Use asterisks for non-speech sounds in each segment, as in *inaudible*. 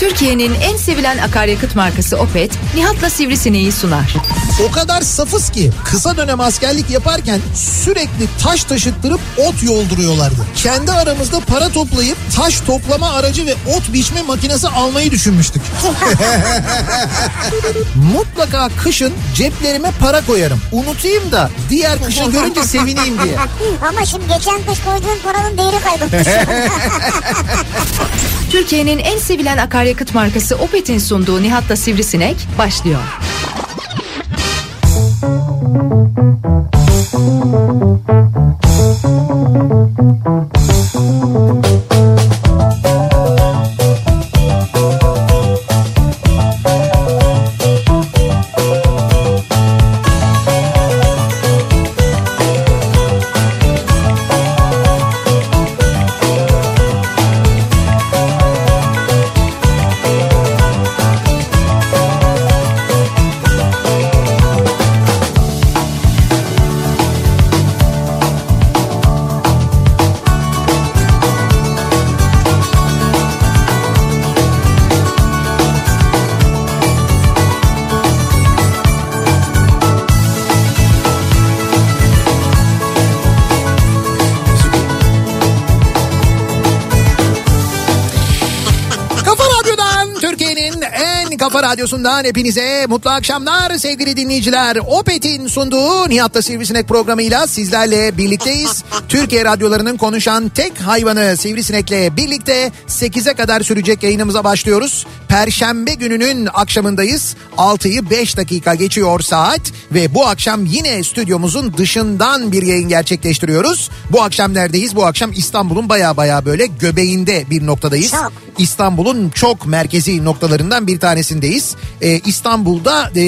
Türkiye'nin en sevilen akaryakıt markası Opet, Nihat'la Sivrisineği sunar. O kadar safız ki kısa dönem askerlik yaparken sürekli taş taşıttırıp ot yolduruyorlardı. Kendi aramızda para toplayıp taş toplama aracı ve ot biçme makinesi almayı düşünmüştük. *laughs* Mutlaka kışın ceplerime para koyarım. Unutayım da diğer kışı görünce sevineyim diye. *laughs* Ama şimdi geçen kış koyduğun paranın değeri kaybolmuş. *laughs* Türkiye'nin en sevilen akaryakıt markası Opet'in sunduğu Nihat'la Sivrisinek başlıyor. Radyosundan hepinize mutlu akşamlar sevgili dinleyiciler. Opet'in sunduğu Nihat'ta Sivrisinek programıyla sizlerle birlikteyiz. *laughs* Türkiye radyolarının konuşan tek hayvanı Sivrisinek'le birlikte 8'e kadar sürecek yayınımıza başlıyoruz. Perşembe gününün akşamındayız. 6'yı 5 dakika geçiyor saat ve bu akşam yine stüdyomuzun dışından bir yayın gerçekleştiriyoruz. Bu akşam neredeyiz? Bu akşam İstanbul'un baya baya böyle göbeğinde bir noktadayız. Çok. İstanbul'un çok merkezi noktalarından bir tanesindeyiz. Ee, İstanbul'da e,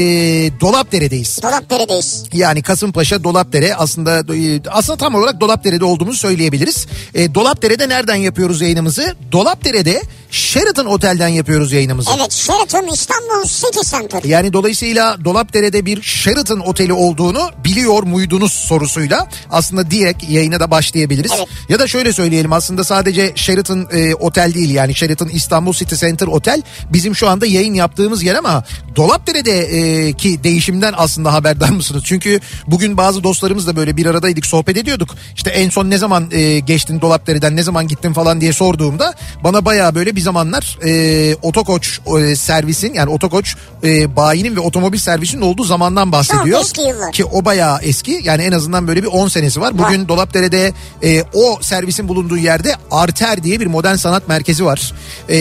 Dolapdere'deyiz. Dolapdere'deyiz. Yani Kasımpaşa Dolapdere aslında e, aslında tam olarak Dolapdere'de olduğumuzu söyleyebiliriz. E, Dolapdere'de nereden yapıyoruz yayınımızı? Dolapdere'de Sheraton Otel'den yapıyoruz yayınımızı. Evet Sheraton İstanbul City Center. Yani dolayısıyla Dolapdere'de bir Sheraton oteli olduğunu biliyor muydunuz sorusuyla aslında direkt yayına da başlayabiliriz. Evet. Ya da şöyle söyleyelim aslında sadece Sheraton e, otel değil yani Sheraton İstanbul City Center Otel bizim şu anda yayın yaptığımız yer ama Dolapdere'deki değişimden aslında haberdar *laughs* mısınız? Çünkü bugün bazı dostlarımızla böyle bir aradaydık sohbet ediyorduk. İşte en son ne zaman e, geçtin Dolapdere'den ne zaman gittin falan diye sorduğumda bana bayağı böyle bir zamanlar e, otokoç e, servisin yani otokoç e, bayinin ve otomobil servisinin olduğu zamandan bahsediyor. Yıllar. Ki o bayağı eski yani en azından böyle bir 10 senesi var. Bugün Dolapdere'de e, o servisin bulunduğu yerde Arter diye bir modern sanat merkezi var. E,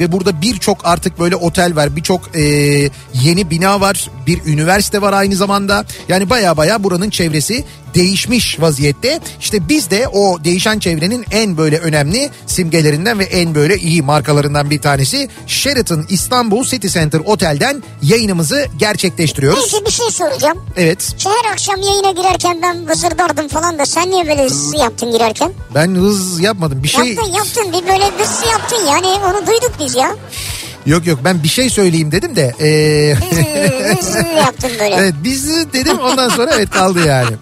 ve burada birçok artık böyle otel var birçok e, yeni bina var bir üniversite var aynı zamanda. Yani baya baya buranın çevresi değişmiş vaziyette. İşte biz de o değişen çevrenin en böyle önemli simgelerinden ve en böyle iyi markalarından bir tanesi Sheraton İstanbul City Center Otel'den yayınımızı gerçekleştiriyoruz. Peki bir şey soracağım. Evet Şu her akşam yayına girerken ben vızırdardım falan da sen niye böyle hız yaptın girerken? ben hız yapmadım bir şey Yaptın yaptın bir böyle hız yaptın yani onu duyduk biz ya. Yok yok ben bir şey söyleyeyim dedim de ee, böyle. *laughs* evet biz dedim ondan sonra evet kaldı yani.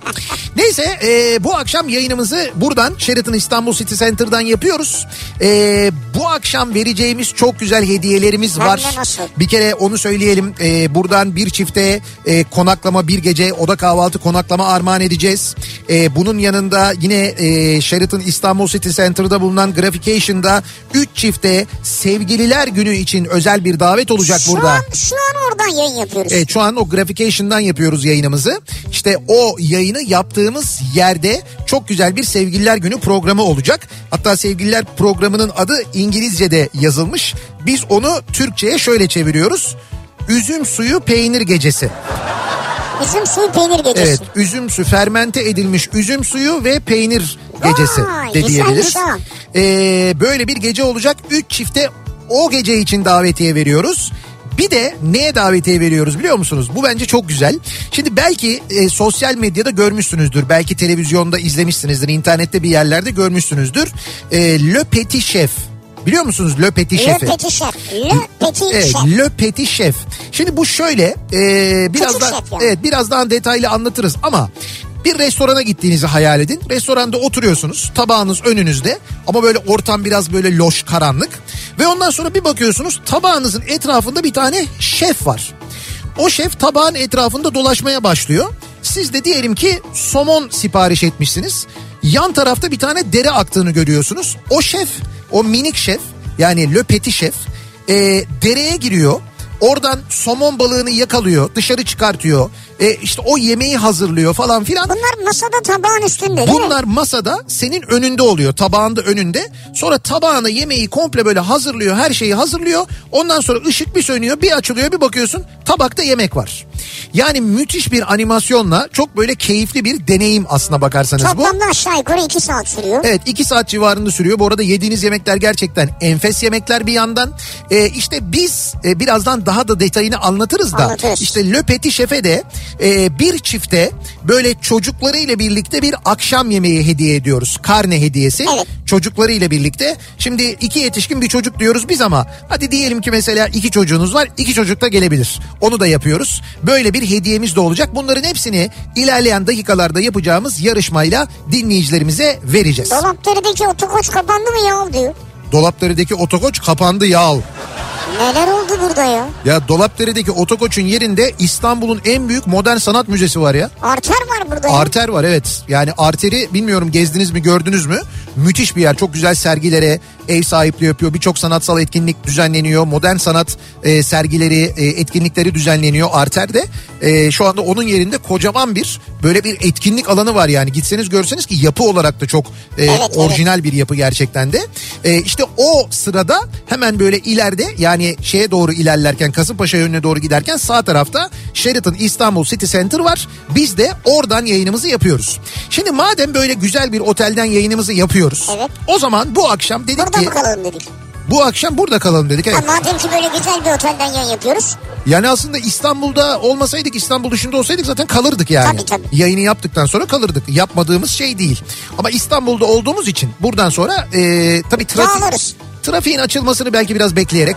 Neyse e, bu akşam yayınımızı buradan Sheraton İstanbul City Center'dan yapıyoruz. E, bu akşam vereceğimiz çok güzel hediyelerimiz Hem var. Bir kere onu söyleyelim. E, buradan bir çifte e, konaklama bir gece oda kahvaltı konaklama armağan edeceğiz. E, bunun yanında yine e, Sheraton İstanbul City Center'da bulunan Graphication'da 3 çifte sevgililer günü için özel bir davet olacak Şu burada. an, şu an oradan yayın yapıyoruz. Evet şu an o Graphication'dan yapıyoruz yayınımızı. İşte o yayını yaptığımız yerde çok güzel bir sevgililer günü programı olacak. Hatta sevgililer programının adı İngilizce'de yazılmış. Biz onu Türkçe'ye şöyle çeviriyoruz. Üzüm suyu peynir gecesi. Üzüm suyu peynir gecesi. Evet üzüm su fermente edilmiş üzüm suyu ve peynir gecesi Vay, de diyebiliriz. Ee, böyle bir gece olacak. Üç çifte o gece için davetiye veriyoruz. Bir de neye davetiye veriyoruz biliyor musunuz? Bu bence çok güzel. Şimdi belki e, sosyal medyada görmüşsünüzdür. Belki televizyonda izlemişsinizdir. internette bir yerlerde görmüşsünüzdür. E, Le Petit Chef. Biliyor musunuz Le Petit Le Chef'i? Petit Chef. Le Petit Evet, Chef. Le Petit Chef. Şimdi bu şöyle e, biraz Küçük daha yani. evet biraz daha detaylı anlatırız ama Bir restorana gittiğinizi hayal edin. Restoranda oturuyorsunuz. Tabağınız önünüzde ama böyle ortam biraz böyle loş karanlık. Ve ondan sonra bir bakıyorsunuz tabağınızın etrafında bir tane şef var. O şef tabağın etrafında dolaşmaya başlıyor. Siz de diyelim ki somon sipariş etmişsiniz. Yan tarafta bir tane dere aktığını görüyorsunuz. O şef, o minik şef yani Le Petit şef e, dereye giriyor. Oradan somon balığını yakalıyor, dışarı çıkartıyor. E, işte o yemeği hazırlıyor falan filan. Bunlar masada tabağın üstünde değil mi? Bunlar masada senin önünde oluyor. Tabağında önünde. Sonra tabağına yemeği komple böyle hazırlıyor. Her şeyi hazırlıyor. Ondan sonra ışık bir sönüyor bir açılıyor bir bakıyorsun tabakta yemek var. Yani müthiş bir animasyonla çok böyle keyifli bir deneyim aslına bakarsanız bu. Toplamda aşağı yukarı 2 saat sürüyor. Evet iki saat civarında sürüyor. Bu arada yediğiniz yemekler gerçekten enfes yemekler bir yandan. Ee, işte biz e, birazdan daha da detayını anlatırız da. Anlatırız. İşte Le Petit Chef'e de e, bir çifte böyle çocuklarıyla birlikte bir akşam yemeği hediye ediyoruz. Karne hediyesi. Evet. Çocuklarıyla birlikte. Şimdi iki yetişkin bir çocuk diyoruz biz ama hadi diyelim ki mesela iki çocuğunuz var. iki çocuk da gelebilir. Onu da yapıyoruz. Böyle bir hediyemiz de olacak. Bunların hepsini ilerleyen dakikalarda yapacağımız yarışmayla dinleyicilerimize vereceğiz. Dolapderi'deki otokoç kapandı mı ya diyor. Dolapdere'deki otokoç kapandı yağ. Neler oldu burada ya? Ya Dolapdere'deki otokoçun yerinde İstanbul'un en büyük modern sanat müzesi var ya. Arter var burada ya. Arter var evet. Yani Arter'i bilmiyorum gezdiniz mi gördünüz mü? Müthiş bir yer. Çok güzel sergilere ev sahipliği yapıyor. Birçok sanatsal etkinlik düzenleniyor. Modern sanat e, sergileri, e, etkinlikleri düzenleniyor Arter'de. E, şu anda onun yerinde kocaman bir böyle bir etkinlik alanı var yani. Gitseniz görseniz ki yapı olarak da çok e, Evet, evet. orijinal bir yapı gerçekten de. E, işte o sırada hemen böyle ileride yani şeye doğru ilerlerken Kasımpaşa yönüne doğru giderken sağ tarafta Sheraton İstanbul City Center var. Biz de oradan yayınımızı yapıyoruz. Şimdi madem böyle güzel bir otelden yayınımızı yapıyoruz. Evet. O zaman bu akşam dedik Burada ki mı kalalım dedik. bu akşam burada kalalım dedik. Evet. Ha, madem ki böyle güzel bir otelden yayın yapıyoruz. Yani aslında İstanbul'da olmasaydık İstanbul dışında olsaydık zaten kalırdık yani. Tabii, tabii. Yayını yaptıktan sonra kalırdık. Yapmadığımız şey değil. Ama İstanbul'da olduğumuz için buradan sonra e, tabii trafik, Dağılırız. Trafiğin açılmasını belki biraz bekleyerek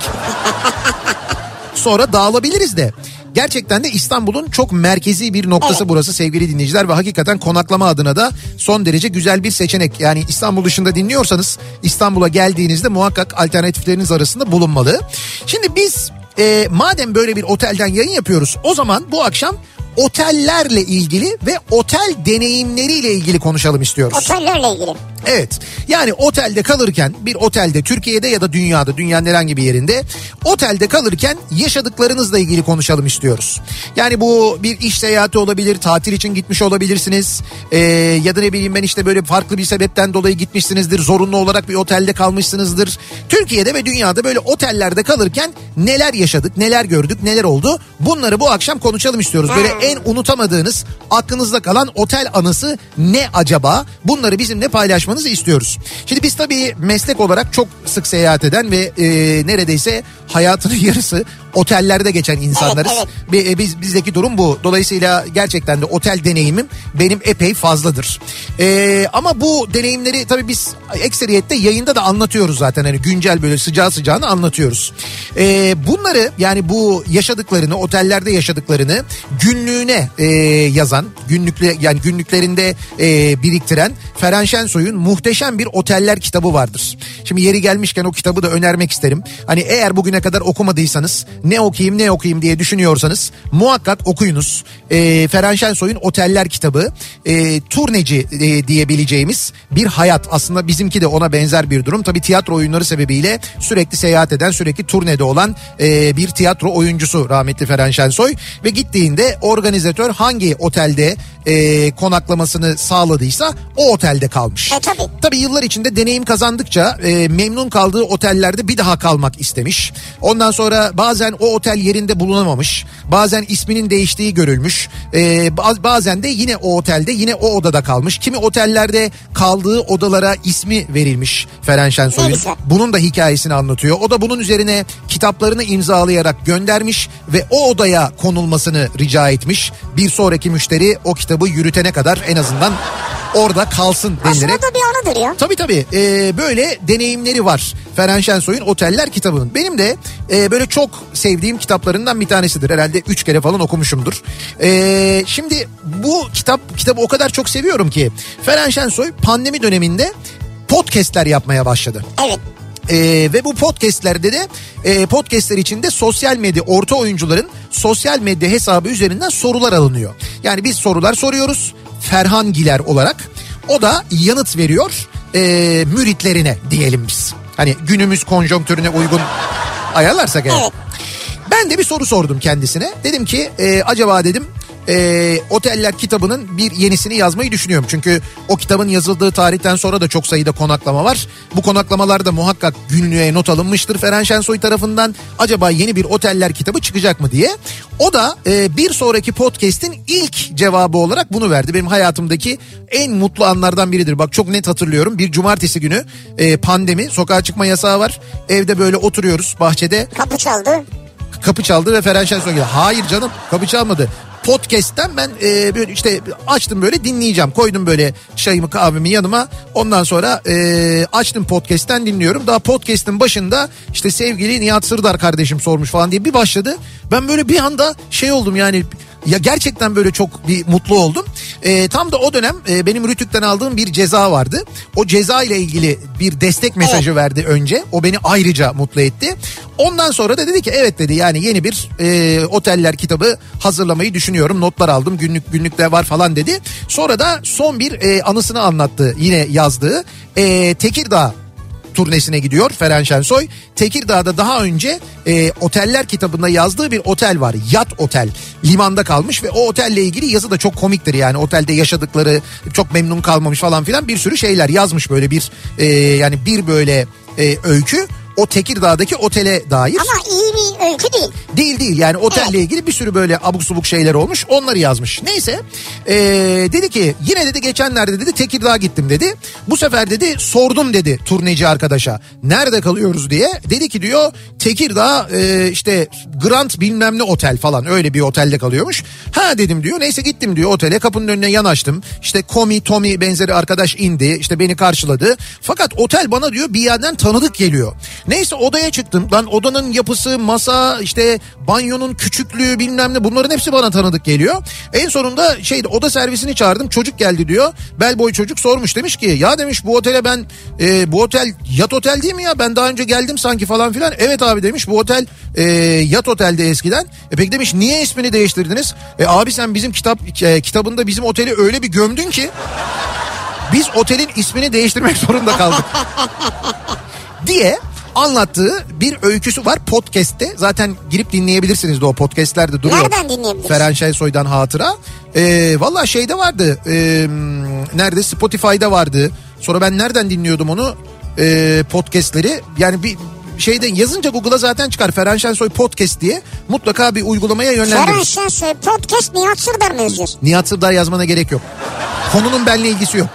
*laughs* sonra dağılabiliriz de. Gerçekten de İstanbul'un çok merkezi bir noktası Evet. burası sevgili dinleyiciler ve hakikaten konaklama adına da son derece güzel bir seçenek. Yani İstanbul dışında dinliyorsanız İstanbul'a geldiğinizde muhakkak alternatifleriniz arasında bulunmalı. Şimdi biz e, madem böyle bir otelden yayın yapıyoruz o zaman bu akşam otellerle ilgili ve otel deneyimleriyle ilgili konuşalım istiyoruz. Otellerle ilgili. Evet yani otelde kalırken bir otelde Türkiye'de ya da dünyada dünyanın herhangi bir yerinde otelde kalırken yaşadıklarınızla ilgili konuşalım istiyoruz. Yani bu bir iş seyahati olabilir tatil için gitmiş olabilirsiniz Ee, ya da ne bileyim ben işte böyle farklı bir sebepten dolayı gitmişsinizdir zorunlu olarak bir otelde kalmışsınızdır. Türkiye'de ve dünyada böyle otellerde kalırken neler yaşadık neler gördük neler oldu bunları bu akşam konuşalım istiyoruz. Böyle en unutamadığınız aklınızda kalan otel anısı ne acaba bunları bizimle paylaşmanızı istiyoruz. Şimdi biz tabii meslek olarak çok sık seyahat eden ve e, neredeyse hayatının *laughs* yarısı otellerde geçen insanlarız. Evet, Bi- e, Biz bizdeki durum bu. Dolayısıyla gerçekten de otel deneyimim benim epey fazladır. E, ama bu deneyimleri tabii biz ekseriyette yayında da anlatıyoruz zaten. Hani güncel böyle sıcağı sıcağını anlatıyoruz. E, bunları yani bu yaşadıklarını otellerde yaşadıklarını günlüğüne e, yazan günlükle yani günlüklerinde e, biriktiren Ferhan Şensoy'un muhteşem bir oteller kitabı vardır. Şimdi yeri gelmişken o kitabı da önermek isterim. Hani eğer bugüne kadar okumadıysanız ne okuyayım ne okuyayım diye düşünüyorsanız muhakkak okuyunuz. E, Ferhan Şensoy'un Oteller kitabı e, turneci e, diyebileceğimiz bir hayat. Aslında bizimki de ona benzer bir durum. Tabii tiyatro oyunları sebebiyle sürekli seyahat eden sürekli turnede olan e, bir tiyatro oyuncusu rahmetli Ferhan Şensoy. Ve gittiğinde organizatör hangi otelde e, konaklamasını sağladıysa o otelde kalmış. E, tabii. Tabii yıllar içinde deneyim kazandıkça e, memnun kaldığı otellerde bir daha kalmak istemiş. Ondan sonra bazen o otel yerinde bulunamamış. Bazen isminin değiştiği görülmüş. E, baz- bazen de yine o otelde yine o odada kalmış. Kimi otellerde kaldığı odalara ismi verilmiş Şensoy'un. güzel. Bunun da hikayesini anlatıyor. O da bunun üzerine kitaplarını imzalayarak göndermiş ve o odaya konulmasını rica etmiş. Bir sonraki müşteri o kitabı yürütene kadar en azından orada kalsın Aslında denilerek. da bir anıdır ya. Tabii tabii Ee, böyle deneyimleri var Ferhan Şensoy'un Oteller kitabının. Benim de e, böyle çok sevdiğim kitaplarından bir tanesidir. Herhalde üç kere falan okumuşumdur. Ee, şimdi bu kitap kitabı o kadar çok seviyorum ki Ferhan Şensoy pandemi döneminde podcastler yapmaya başladı. Evet. Ee, ve bu podcastlerde de e, podcastler içinde sosyal medya orta oyuncuların sosyal medya hesabı üzerinden sorular alınıyor. Yani biz sorular soruyoruz Ferhan Giler olarak o da yanıt veriyor e, müritlerine diyelim biz. Hani günümüz konjonktürüne uygun ayarlarsak eğer. Evet. Ben de bir soru sordum kendisine. Dedim ki e, acaba dedim e, Oteller kitabının bir yenisini yazmayı düşünüyorum. Çünkü o kitabın yazıldığı tarihten sonra da çok sayıda konaklama var. Bu konaklamalarda muhakkak günlüğe not alınmıştır Ferhan Şensoy tarafından. Acaba yeni bir Oteller kitabı çıkacak mı diye. O da e, bir sonraki podcast'in ilk cevabı olarak bunu verdi. Benim hayatımdaki en mutlu anlardan biridir. Bak çok net hatırlıyorum. Bir cumartesi günü e, pandemi, sokağa çıkma yasağı var. Evde böyle oturuyoruz bahçede. Kapı çaldı. Kapı çaldı ve Ferhan Şensoy geldi. Hayır canım kapı çalmadı. Podcast'ten ben e, böyle işte açtım böyle dinleyeceğim. Koydum böyle çayımı kahvemi yanıma. Ondan sonra e, açtım podcast'ten dinliyorum. Daha podcast'in başında işte sevgili Nihat Sırdar kardeşim sormuş falan diye bir başladı. Ben böyle bir anda şey oldum yani ya gerçekten böyle çok bir mutlu oldum. E, tam da o dönem e, benim Rütük'ten aldığım bir ceza vardı. O ceza ile ilgili bir destek mesajı verdi önce. O beni ayrıca mutlu etti. Ondan sonra da dedi ki evet dedi yani yeni bir e, oteller kitabı hazırlamayı düşünüyorum. Notlar aldım günlük günlükte var falan dedi. Sonra da son bir e, anısını anlattı yine yazdığı. E, Tekirdağ turnesine gidiyor Ferhan Şensoy. Tekirdağ'da daha önce e, oteller kitabında yazdığı bir otel var. Yat Otel. Limanda kalmış ve o otelle ilgili yazı da çok komiktir yani. Otelde yaşadıkları çok memnun kalmamış falan filan bir sürü şeyler yazmış böyle bir e, yani bir böyle e, öykü. O Tekirdağ'daki otele dair. Ama iyi bir öykü değil. Değil değil yani otelle Evet. ilgili bir sürü böyle abuk subuk şeyler olmuş onları yazmış. Neyse ee, dedi ki yine dedi geçenlerde dedi Tekirdağ'a gittim dedi. Bu sefer dedi sordum dedi turneci arkadaşa nerede kalıyoruz diye. Dedi ki diyor Tekirdağ e, işte Grand bilmem ne otel falan öyle bir otelde kalıyormuş. Ha dedim diyor neyse gittim diyor otele kapının önüne yanaştım. İşte Komi Tommy benzeri arkadaş indi işte beni karşıladı. Fakat otel bana diyor bir yerden tanıdık geliyor. Neyse odaya çıktım. Lan odanın yapısı, masa, işte banyonun küçüklüğü bilmem ne bunların hepsi bana tanıdık geliyor. En sonunda şeydi oda servisini çağırdım. Çocuk geldi diyor. Bellboy çocuk sormuş demiş ki ya demiş bu otele ben e, bu otel yat otel değil mi ya? Ben daha önce geldim sanki falan filan. Evet abi demiş bu otel e, yat otelde eskiden. E peki demiş niye ismini değiştirdiniz? E abi sen bizim kitap e, kitabında bizim oteli öyle bir gömdün ki biz otelin ismini değiştirmek zorunda kaldık *laughs* diye anlattığı bir öyküsü var podcast'te. Zaten girip dinleyebilirsiniz de o podcast'lerde duruyor. Nereden dinleyebiliriz? Ferhan Şensoy'dan hatıra. Ee, Valla şeyde vardı. Ee, nerede? Spotify'da vardı. Sonra ben nereden dinliyordum onu? Ee, podcast'leri. Yani bir şeyden yazınca Google'a zaten çıkar. Ferhan Şensoy podcast diye. Mutlaka bir uygulamaya Ferhan yönlendirir. Şensoy podcast Nihat Sırdar mı yazıyor? Nihat Sırdar yazmana gerek yok. Konunun benimle ilgisi yok.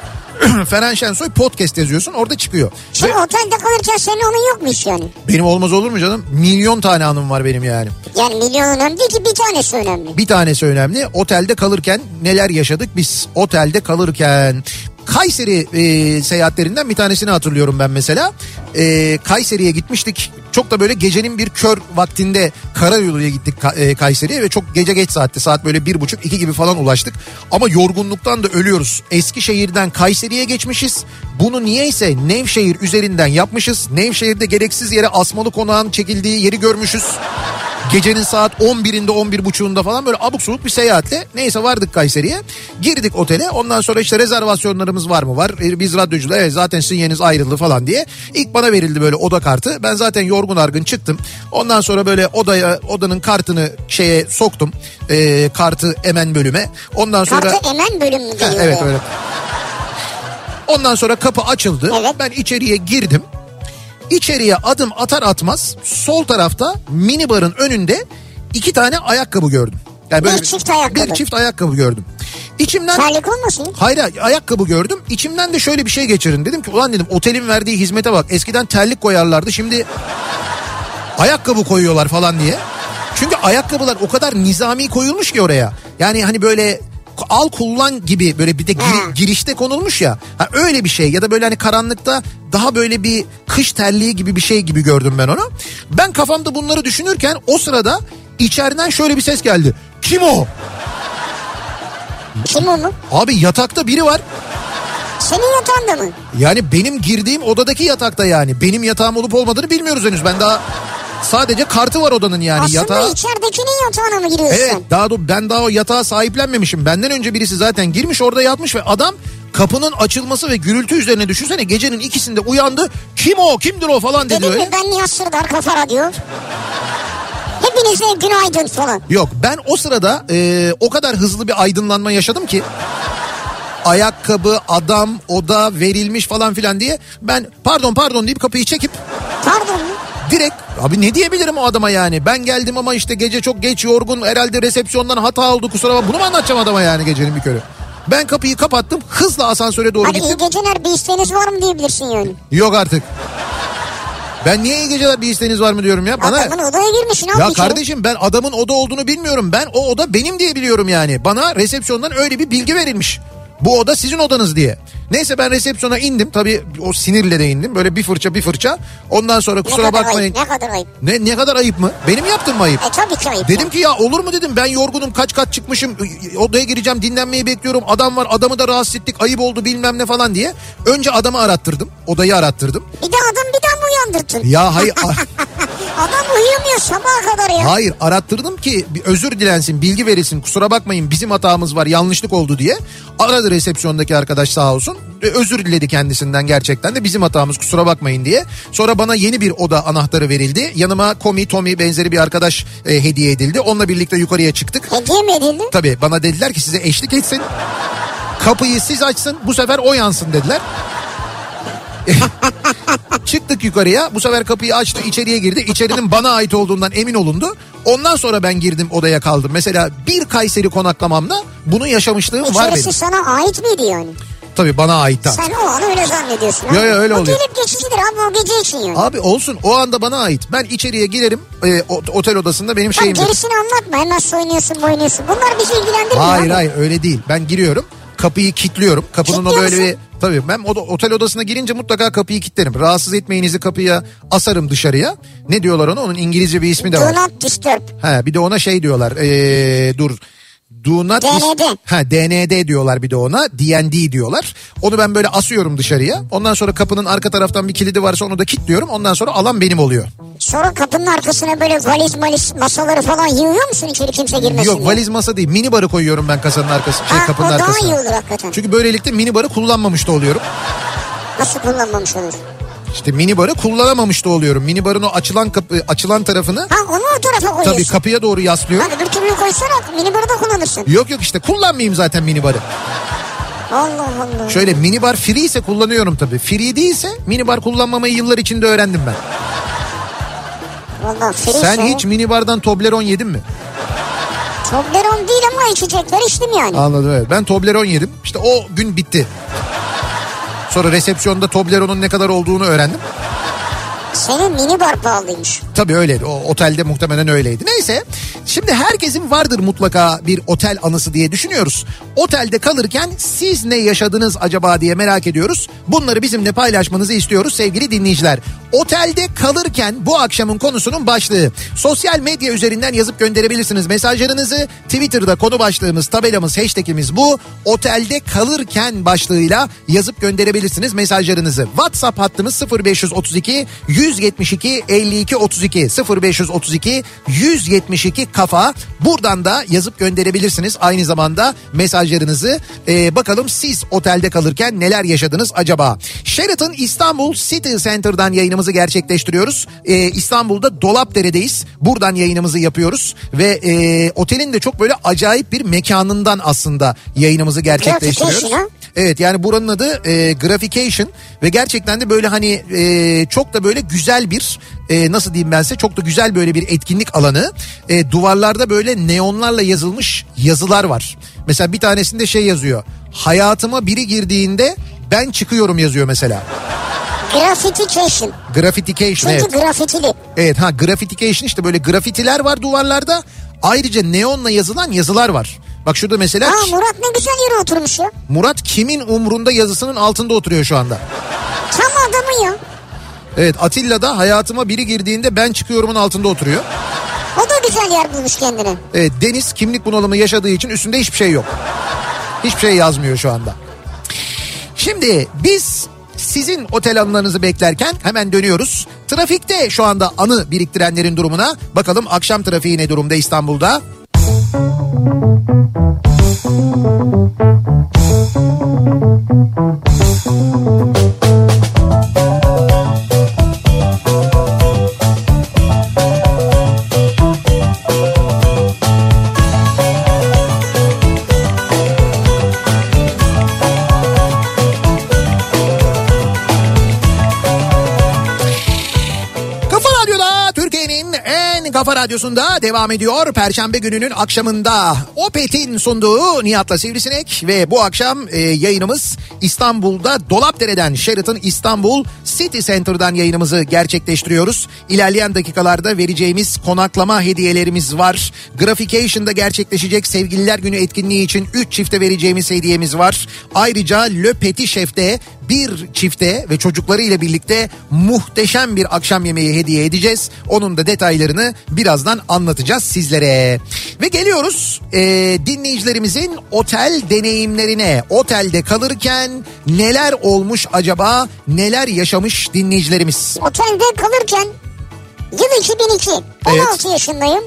*clears throat* Ferhan Şensoy podcast yazıyorsun orada çıkıyor. Şimdi otelde kalırken senin onun yok mu hiç yani? Benim olmaz olur mu canım? Milyon tane anım var benim yani. Yani milyon önemli değil ki bir tanesi önemli. Bir tanesi önemli. Otelde kalırken neler yaşadık biz? Otelde kalırken Kayseri e, seyahatlerinden bir tanesini hatırlıyorum ben mesela. E, Kayseri'ye gitmiştik. Çok da böyle gecenin bir kör vaktinde karayoluya gittik e, Kayseri'ye ve çok gece geç saatte saat böyle bir buçuk iki gibi falan ulaştık. Ama yorgunluktan da ölüyoruz. Eskişehir'den Kayseri'ye geçmişiz. Bunu niyeyse Nevşehir üzerinden yapmışız. Nevşehir'de gereksiz yere asmalı konağın çekildiği yeri görmüşüz. Gecenin saat 11'inde 11.30'unda falan böyle abuk subuk bir seyahatle neyse vardık Kayseri'ye. Girdik otele ondan sonra işte rezervasyonlarımız var mı var. E, Biz radyocular evet zaten sinyeniz ayrıldı falan diye. İlk bana verildi böyle oda kartı. Ben zaten yorgun argın çıktım. Ondan sonra böyle odaya odanın kartını şeye soktum. E, kartı emen bölüme. Ondan sonra... Kartı emen bölüm mü evet öyle. Ondan sonra kapı açıldı. Evet. Ben içeriye girdim. İçeriye adım atar atmaz sol tarafta minibarın önünde iki tane ayakkabı gördüm. Yani Bir çift ayakkabı. Bir çift ayakkabı gördüm. İçimden Terlik olmasın? Hayır hayır, ayakkabı gördüm. İçimden de şöyle bir şey geçirin. Dedim ki ulan dedim otelin verdiği hizmete bak. Eskiden terlik koyarlardı şimdi ayakkabı koyuyorlar falan diye. Çünkü ayakkabılar o kadar nizami koyulmuş ki oraya. Yani hani böyle al kullan gibi böyle bir de Ha. girişte konulmuş ya. Ha, öyle bir şey ya da böyle hani karanlıkta daha böyle bir kış terliği gibi bir şey gibi gördüm ben onu. Ben kafamda bunları düşünürken o sırada içeriden şöyle bir ses geldi. Kim o? Kim o mu? Abi yatakta biri var. Senin yatağında mı? Yani benim girdiğim odadaki yatakta yani. Benim yatağım olup olmadığını bilmiyoruz henüz. Ben daha sadece kartı var odanın yani. Aslında Yatağı... içeridekinin yatağına mı giriyorsun Evet daha da ben daha o yatağa sahiplenmemişim. Benden önce birisi zaten girmiş orada yatmış ve adam kapının açılması ve gürültü üzerine düşünsene gecenin ikisinde uyandı. Kim o kimdir o falan dedi Dedim mi ben Nihat Sırdar Kafa Radyo. Hepinize günaydın falan. Yok ben o sırada e, o kadar hızlı bir aydınlanma yaşadım ki ayakkabı, adam, oda verilmiş falan filan diye ben pardon pardon deyip kapıyı çekip Pardon mu? Direkt abi ne diyebilirim o adama yani ben geldim ama işte gece çok geç yorgun herhalde resepsiyondan hata oldu kusura bakma bunu mu anlatacağım adama yani gecenin bir körü. Ben kapıyı kapattım hızla asansöre doğru Hadi iyi gittim. geceler bir isteğiniz var mı diyebilirsin yani. Yok artık. Ben niye iyi geceler bir isteğiniz var mı diyorum ya. Bana Adamın odaya girmişsin abi. ya kere. kardeşim ben adamın oda olduğunu bilmiyorum. Ben o oda benim diye biliyorum yani. Bana resepsiyondan öyle bir bilgi verilmiş. Bu oda sizin odanız diye. Neyse ben resepsiyona indim. Tabii o sinirle de indim. Böyle bir fırça bir fırça. Ondan sonra Ne kusura kadar bakmayın. ayıp, ne kadar ayıp. Ne, ne kadar ayıp mı? Benim yaptığım mı ayıp? E tabii ki ayıp. Dedim ki ya olur mu dedim ben yorgunum kaç kaç çıkmışım odaya gireceğim dinlenmeyi bekliyorum adam var adamı da rahatsız ettik ayıp oldu bilmem ne falan diye. Önce adamı arattırdım odayı arattırdım. Bir de adam bir daha mı uyandırtın? Ya hayır *laughs* Adam uyuyamıyor sabaha kadar ya. hayır arattırdım ki bir özür dilensin bilgi verilsin kusura bakmayın bizim hatamız var yanlışlık oldu diye. Aradı resepsiyondaki arkadaş sağ olsun özür diledi kendisinden gerçekten de bizim hatamız kusura bakmayın diye. Sonra bana yeni bir oda anahtarı verildi yanıma Komi Tommy benzeri bir arkadaş e, hediye edildi onunla birlikte yukarıya çıktık. Hediye mi edildi? Tabii bana dediler ki size eşlik etsin. Kapıyı siz açsın bu sefer o yansın dediler. *laughs* Çıktık yukarıya bu sefer kapıyı açtı içeriye girdi. İçerinin bana ait olduğundan emin olundu. Ondan sonra ben girdim odaya kaldım. Mesela bir Kayseri konaklamamda bunu yaşamışlığım var İçerisi benim. sana ait miydi yani? Tabii bana ait. Sen o an öyle zannediyorsun. Yo, yo, öyle o oluyor. gelip geçicidir abi o gece için yani. Abi olsun o anda bana ait. Ben içeriye girerim e, o- otel odasında benim Sen şeyimdir. gerisini anlatma hemen soyunuyorsun boynuyorsun. Bunlar bizi ilgilendirmiyor Hayır abi. hayır öyle değil. Ben giriyorum. Kapıyı kilitliyorum. Kapının o böyle musun? Tabii ben oda, otel odasına girince mutlaka kapıyı kilitlerim. Rahatsız etmeyinizi kapıya asarım dışarıya. Ne diyorlar ona? Onun İngilizce bir ismi de Do var. not disturb. Ha bir de ona şey diyorlar. Ee, dur. Do not DND. Ha DND diyorlar bir de ona. DND diyorlar. Onu ben böyle asıyorum dışarıya. Ondan sonra kapının arka taraftan bir kilidi varsa onu da kilitliyorum. Ondan sonra alan benim oluyor. Sonra kapının arkasına böyle valiz malis masaları falan yığıyor musun içeri kimse girmesin Yok diye? valiz masa değil. Mini barı koyuyorum ben kasanın arkasına. Şey, Ha, kapının o daha arkasına. iyi olur hakikaten. Çünkü böylelikle mini barı kullanmamış da oluyorum. Nasıl kullanmamış olur? İşte mini barı kullanamamış da oluyorum. Mini barın o açılan kapı, açılan tarafını Ha onu o tarafa koyuyorsun. tabii kapıya doğru yaslıyorum. Ha, öbür türlü koysana minibarı da kullanırsın. Yok yok işte kullanmayayım zaten mini barı. Allah Allah. Şöyle mini bar free ise kullanıyorum tabii. Free değilse mini bar kullanmamayı yıllar içinde öğrendim ben. Valla free Sen ise- hiç mini bardan Toblerone yedin mi? Toblerone değil ama içecekler içtim yani. Anladım evet. Ben Toblerone yedim. İşte o gün bitti. Sonra resepsiyonda Toblerone'un ne kadar olduğunu öğrendim. Senin minibar pahalıymış. Tabii öyleydi. O otelde muhtemelen öyleydi. Neyse. Şimdi herkesin vardır mutlaka bir otel anısı diye düşünüyoruz. Otelde kalırken siz ne yaşadınız acaba diye merak ediyoruz. Bunları bizimle paylaşmanızı istiyoruz sevgili dinleyiciler. Otelde kalırken bu akşamın konusunun başlığı. Sosyal medya üzerinden yazıp gönderebilirsiniz mesajlarınızı. Twitter'da konu başlığımız, tabelamız, hashtagimiz bu. Otelde kalırken başlığıyla yazıp gönderebilirsiniz mesajlarınızı. WhatsApp hattımız 0532 172 52 32 0532 172 kafa. Buradan da yazıp gönderebilirsiniz aynı zamanda mesajlarınızı. Ee, bakalım siz otelde kalırken neler yaşadınız acaba? Sheraton İstanbul City Center'dan yayınımızı gerçekleştiriyoruz. Ee, İstanbul'da Dolapdere'deyiz. Buradan yayınımızı yapıyoruz ve e, otelin de çok böyle acayip bir mekanından aslında yayınımızı gerçekleştiriyoruz. Evet yani buranın adı e, Graphication ve gerçekten de böyle hani e, çok da böyle güzel bir e, nasıl diyeyim ben size çok da güzel böyle bir etkinlik alanı. E, duvarlarda böyle neonlarla yazılmış yazılar var. Mesela bir tanesinde şey yazıyor. Hayatıma biri girdiğinde ben çıkıyorum yazıyor mesela. Grafitication. Grafitication evet. Çünkü grafitili. Evet ha grafitication işte böyle grafitiler var duvarlarda. Ayrıca neonla yazılan yazılar var. Bak şurada mesela Ha Murat ne güzel yere oturmuş ya. Murat kimin umrunda yazısının altında oturuyor şu anda. Tam adamı ya. Evet Atilla da hayatıma biri girdiğinde ben çıkıyorumun altında oturuyor. O da güzel yer bulmuş kendine. Evet Deniz kimlik bunalımı yaşadığı için üstünde hiçbir şey yok. Hiçbir şey yazmıyor şu anda. Şimdi biz sizin otel anılarınızı beklerken hemen dönüyoruz. Trafikte şu anda anı biriktirenlerin durumuna bakalım akşam trafiği ne durumda İstanbul'da? Radyosunda devam ediyor. Perşembe gününün akşamında Opet'in sunduğu Nihat'la Sivrisinek ve bu akşam e, yayınımız İstanbul'da Dolapdere'den Sheraton İstanbul City Center'dan yayınımızı gerçekleştiriyoruz. İlerleyen dakikalarda vereceğimiz konaklama hediyelerimiz var. Graphication'da gerçekleşecek Sevgililer Günü etkinliği için 3 çifte vereceğimiz hediyemiz var. Ayrıca Le Petit Chef'te bir çifte ve çocuklarıyla birlikte muhteşem bir akşam yemeği hediye edeceğiz. Onun da detaylarını birazdan anlatacağız sizlere. Ve geliyoruz e, dinleyicilerimizin otel deneyimlerine. Otelde kalırken neler olmuş acaba? Neler yaşamış dinleyicilerimiz? Otelde kalırken yıl 2002 16 yaşındayım.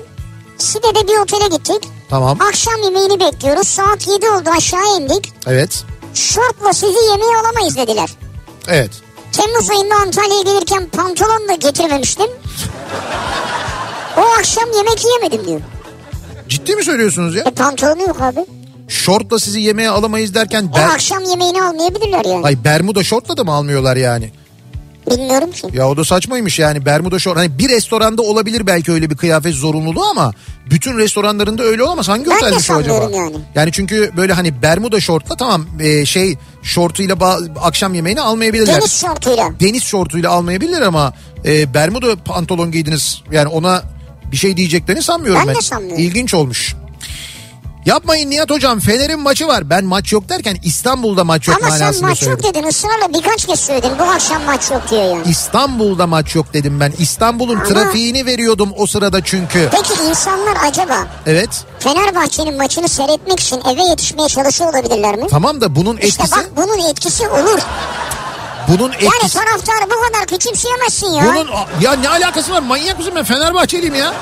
Side'de bir otele gittik. Tamam. Akşam yemeğini bekliyoruz. Saat 7 oldu aşağı indik. Evet. Şortla sizi yemeğe alamayız dediler. Evet. Temmuz ayında Antalya'ya gelirken pantolon da getirmemiştim. O akşam yemek yiyemedim diyor. Ciddi mi söylüyorsunuz ya? E pantolonu yok abi. Şortla sizi yemeğe alamayız derken O ber... akşam yemeğini almayabilirler yani. Ay Bermuda şortla da mı almıyorlar yani? Bilmiyorum ki. Ya o da saçmaymış yani Bermuda şort. Hani bir restoranda olabilir belki öyle bir kıyafet zorunluluğu ama bütün restoranlarında öyle olamaz. Hangi Ben de otelmiş o acaba? yani. Yani çünkü böyle hani Bermuda şortla tamam e, şey şortuyla ba- akşam yemeğini almayabilirler. Deniz şortuyla. Deniz şortuyla almayabilir ama e, Bermuda pantolon giydiniz. Yani ona bir şey diyeceklerini sanmıyorum Ben ben. de sanmıyorum. İlginç olmuş. Yapmayın Nihat hocam Fener'in maçı var. Ben maç yok derken İstanbul'da maç yok Ama sen manasında maç söyledim. yok dedin ısrarla birkaç kez söyledin. Bu akşam maç yok diyor yani. İstanbul'da maç yok dedim ben. İstanbul'un Ama- trafiğini veriyordum o sırada çünkü. Peki insanlar acaba Evet. Fenerbahçe'nin maçını seyretmek için eve yetişmeye çalışıyor olabilirler mi? Tamam da bunun İşte etkisi bak bunun etkisi olur. Bunun Yani etkisi taraftarı bu kadar küçümseyemezsin ya. bunun ya ne alakası var? Manyak mısın ben Fenerbahçeliyim ya.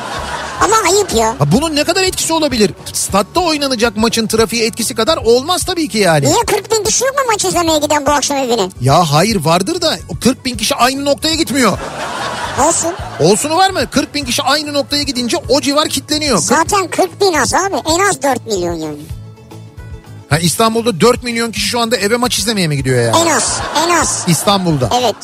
Ama ayıp ya. Ha, bunun ne kadar etkisi olabilir? Statta oynanacak maçın trafiği etkisi kadar olmaz tabii ki yani. Niye 40 bin kişi yok mu maç izlemeye giden bu akşam evine? Ya hayır vardır da o 40 bin kişi aynı noktaya gitmiyor. Olsun. Olsunu var mı? 40 bin kişi aynı noktaya gidince o civar kitleniyor. Zaten 40 bin az abi. En az 4 milyon yani. Ha, İstanbul'da 4 milyon kişi şu anda eve maç izlemeye mi gidiyor yani? En az. En az. İstanbul'da. Evet.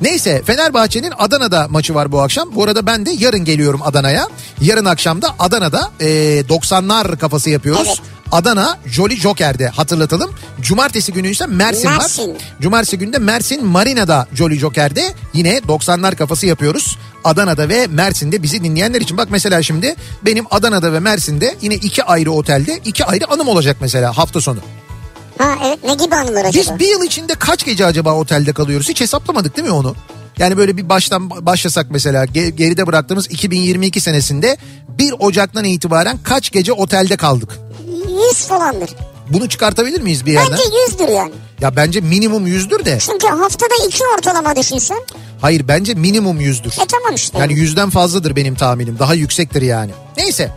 Neyse Fenerbahçe'nin Adana'da maçı var bu akşam. Bu arada ben de yarın geliyorum Adana'ya. Yarın akşam da Adana'da e, 90'lar kafası yapıyoruz. Evet. Adana Jolly Joker'de hatırlatalım. Cumartesi günü ise Mersin, Mersin. var. Cumartesi günü de Mersin Marina'da Jolly Joker'de yine 90'lar kafası yapıyoruz. Adana'da ve Mersin'de bizi dinleyenler için. Bak mesela şimdi benim Adana'da ve Mersin'de yine iki ayrı otelde iki ayrı anım olacak mesela hafta sonu. Ha evet ne gibi anılar acaba? Biz bir yıl içinde kaç gece acaba otelde kalıyoruz? Hiç hesaplamadık değil mi onu? Yani böyle bir baştan başlasak mesela ge- geride bıraktığımız 2022 senesinde 1 Ocak'tan itibaren kaç gece otelde kaldık? 100 falandır. Bunu çıkartabilir miyiz bir yerden? Bence 100'dür yani. Ya bence minimum yüzdür de. Çünkü haftada 2 ortalama düşünsen. Hayır bence minimum yüzdür. E tamam işte. Yani yüzden fazladır benim tahminim. Daha yüksektir yani. Neyse.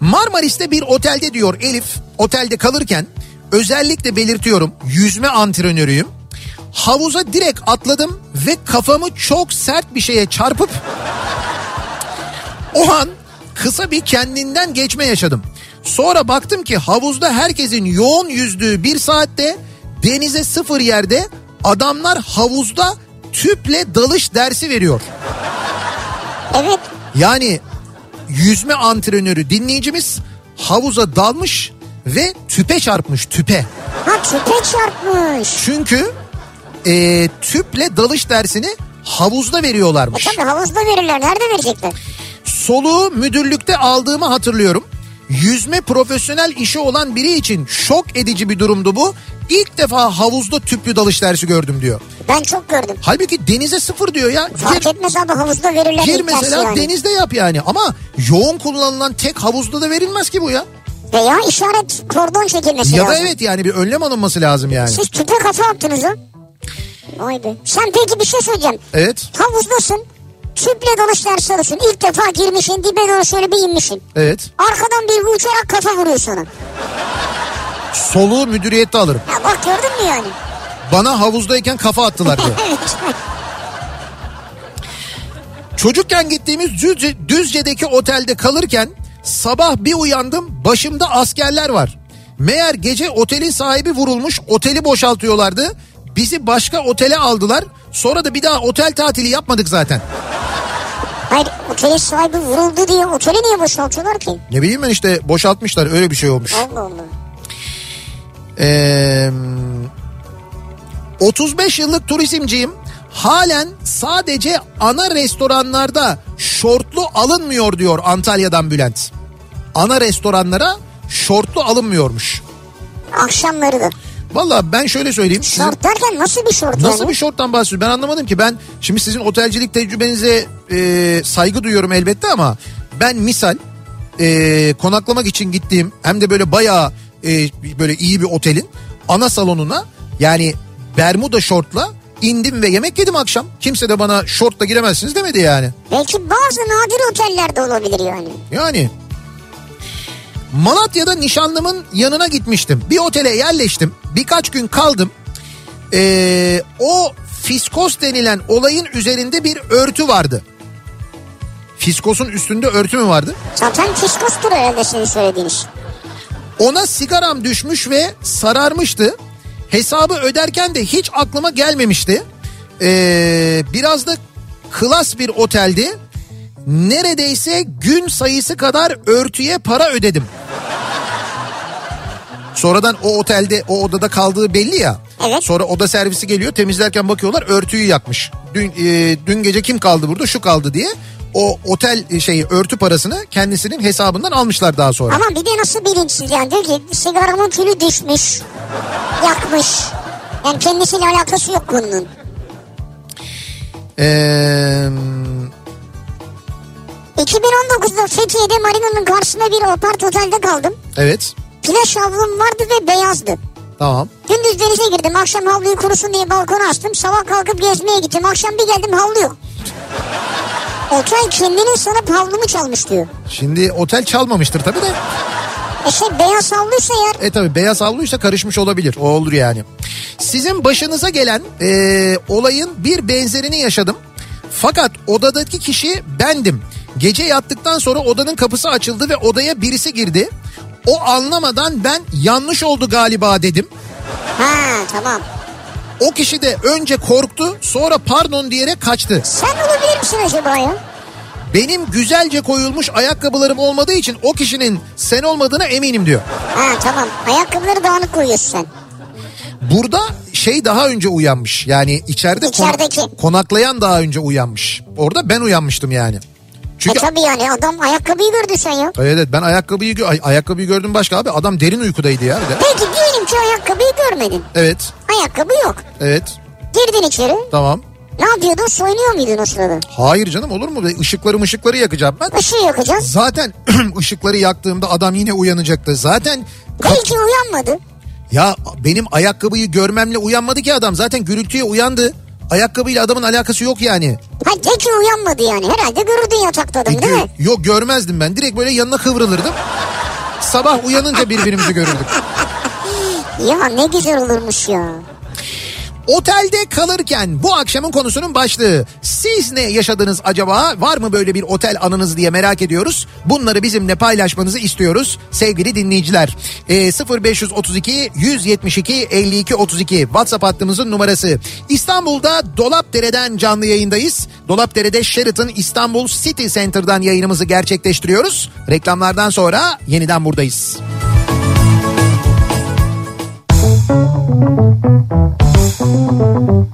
Marmaris'te bir otelde diyor Elif. Otelde kalırken özellikle belirtiyorum yüzme antrenörüyüm. Havuza direkt atladım ve kafamı çok sert bir şeye çarpıp o an kısa bir kendinden geçme yaşadım. Sonra baktım ki havuzda herkesin yoğun yüzdüğü bir saatte denize sıfır yerde adamlar havuzda tüple dalış dersi veriyor. Evet. Yani yüzme antrenörü dinleyicimiz havuza dalmış ve tüpe çarpmış tüpe. Ha tüpe çarpmış. Çünkü e, tüple dalış dersini havuzda E veriyorlarmış. tabi havuzda verirler. Nerede verecekler? Soluğu müdürlükte aldığımı hatırlıyorum. Yüzme profesyonel işi olan biri için şok edici bir durumdu bu. İlk defa havuzda tüplü dalış dersi gördüm diyor. Ben çok gördüm. Halbuki denize sıfır diyor ya. Fark Gir, etmez abi havuzda verirler gir mesela yani. denizde yap yani. Ama yoğun kullanılan tek havuzda da verilmez ki bu ya. Veya işaret kordon çekilmesi Ya da lazım. evet yani bir önlem alınması lazım yani. Siz tüpe kafa attınız ha. Vay be. Sen peki bir şey söyleyeceğim. Evet. Havuzdasın. Tüple dalış dersi alıyorsun. İlk defa girmişsin dibe doğru şöyle bir inmişsin. Evet. Arkadan bir uçarak kafa vuruyor sana. Soluğu müdüriyette alırım. Ya bak gördün mü yani? Bana havuzdayken kafa attılar diyor. *laughs* Çocukken gittiğimiz Düzce, Düzce'deki otelde kalırken sabah bir uyandım başımda askerler var. Meğer gece otelin sahibi vurulmuş oteli boşaltıyorlardı. Bizi başka otele aldılar. Sonra da bir daha otel tatili yapmadık zaten. Hayır otelin sahibi vuruldu diye oteli niye boşaltıyorlar ki? Ne bileyim ben işte boşaltmışlar öyle bir şey olmuş. Allah Allah. Ee, 35 yıllık turizmciyim. Halen sadece ana restoranlarda şortlu alınmıyor diyor Antalya'dan Bülent. Ana restoranlara şortlu alınmıyormuş. Akşamları da. Valla ben şöyle söyleyeyim. Sizin- Şort derken nasıl bir şort Nasıl yani? bir şorttan bahsediyorsun? Ben anlamadım ki. Ben şimdi sizin otelcilik tecrübenize e, saygı duyuyorum elbette ama ben misal e, konaklamak için gittiğim hem de böyle bayağı e, böyle iyi bir otelin ana salonuna yani Bermuda şortla indim ve yemek yedim akşam. Kimse de bana şortla giremezsiniz demedi yani. Belki bazı nadir otellerde olabilir yani. Yani Malatya'da nişanlımın yanına gitmiştim. Bir otele yerleştim. Birkaç gün kaldım. Ee, o fiskos denilen olayın üzerinde bir örtü vardı. Fiskosun üstünde örtü mü vardı? Zaten fiskostur herhalde senin söylediğin iş. Ona sigaram düşmüş ve sararmıştı. Hesabı öderken de hiç aklıma gelmemişti. Ee, biraz da klas bir oteldi. Neredeyse gün sayısı kadar örtüye para ödedim. Sonradan o otelde o odada kaldığı belli ya. Evet. Sonra oda servisi geliyor temizlerken bakıyorlar örtüyü yakmış. Dün, e, dün gece kim kaldı burada şu kaldı diye. O otel şeyi örtü parasını kendisinin hesabından almışlar daha sonra. Ama bir de nasıl bilinçsiz yani diyor ki sigaramın külü düşmüş. Yakmış. Yani kendisiyle alakası yok konunun. Ee, 2019'da Fethiye'de marinanın karşısında bir apart otelde kaldım. evet Plaj havlum vardı ve beyazdı. tamam. Gündüz denize girdim. Akşam havluyu kurusun diye balkona açtım. Sabah kalkıp gezmeye gittim. Akşam bir geldim havlu yok. Otel kendinin sana havlumu çalmış diyor. Şimdi otel çalmamıştır tabii de. E şey beyaz havluysa eğer E tabii beyaz havluysa karışmış olabilir. O olur yani. Sizin başınıza gelen e, olayın bir benzerini yaşadım. Fakat odadaki kişi bendim. Gece yattıktan sonra odanın kapısı açıldı ve odaya birisi girdi. O anlamadan ben yanlış oldu galiba dedim. Ha tamam. O kişi de önce korktu sonra pardon diyerek kaçtı. Sen olabilir misin acaba ya? Benim güzelce koyulmuş ayakkabılarım olmadığı için o kişinin sen olmadığına eminim diyor. Ha tamam. Ayakkabıları dağınık koyuyorsun sen. Burada şey daha önce uyanmış. Yani içeride İçerideki. konaklayan daha önce uyanmış. Orada ben uyanmıştım yani. Çünkü E tabii yani adam ayakkabıyı gördü sen ya. Evet, evet ben ayakkabıyı ay- ayakkabıyı gördüm başka abi. Adam derin uykudaydı ya. Peki diyelim ki ayakkabıyı görmedin. Evet. Ayakkabı yok. Evet. Girdin içeri. Tamam. Ne yapıyordun? Soyunuyor muydun o sırada? Hayır canım olur mu? Işıkları ışıkları yakacağım ben. Işığı yakacağız. Zaten *clears throat* ışıkları yaktığımda adam yine uyanacaktı. Zaten Belki uyanmadı. ya benim ayakkabıyı görmemle uyanmadı ki adam. Zaten gürültüye uyandı. Ayakkabıyla adamın alakası yok yani. Ha ki uyanmadı yani. Herhalde görürdün yatakta E, adamı değil gö- mi? Yok görmezdim ben. Direkt böyle yanına kıvrılırdım. Sabah uyanınca birbirimizi görürdük. Ya ne güzel olurmuş ya. Otelde kalırken bu akşamın konusunun başlığı. Siz ne yaşadınız acaba? Var mı böyle bir otel anınız diye merak ediyoruz. Bunları bizimle paylaşmanızı istiyoruz sevgili dinleyiciler. Ee, 0532 172 52 32 WhatsApp hattımızın numarası. İstanbul'da Dolapdere'den canlı yayındayız. Dolapdere'de Sheraton İstanbul City Center'dan yayınımızı gerçekleştiriyoruz. Reklamlardan sonra yeniden buradayız. En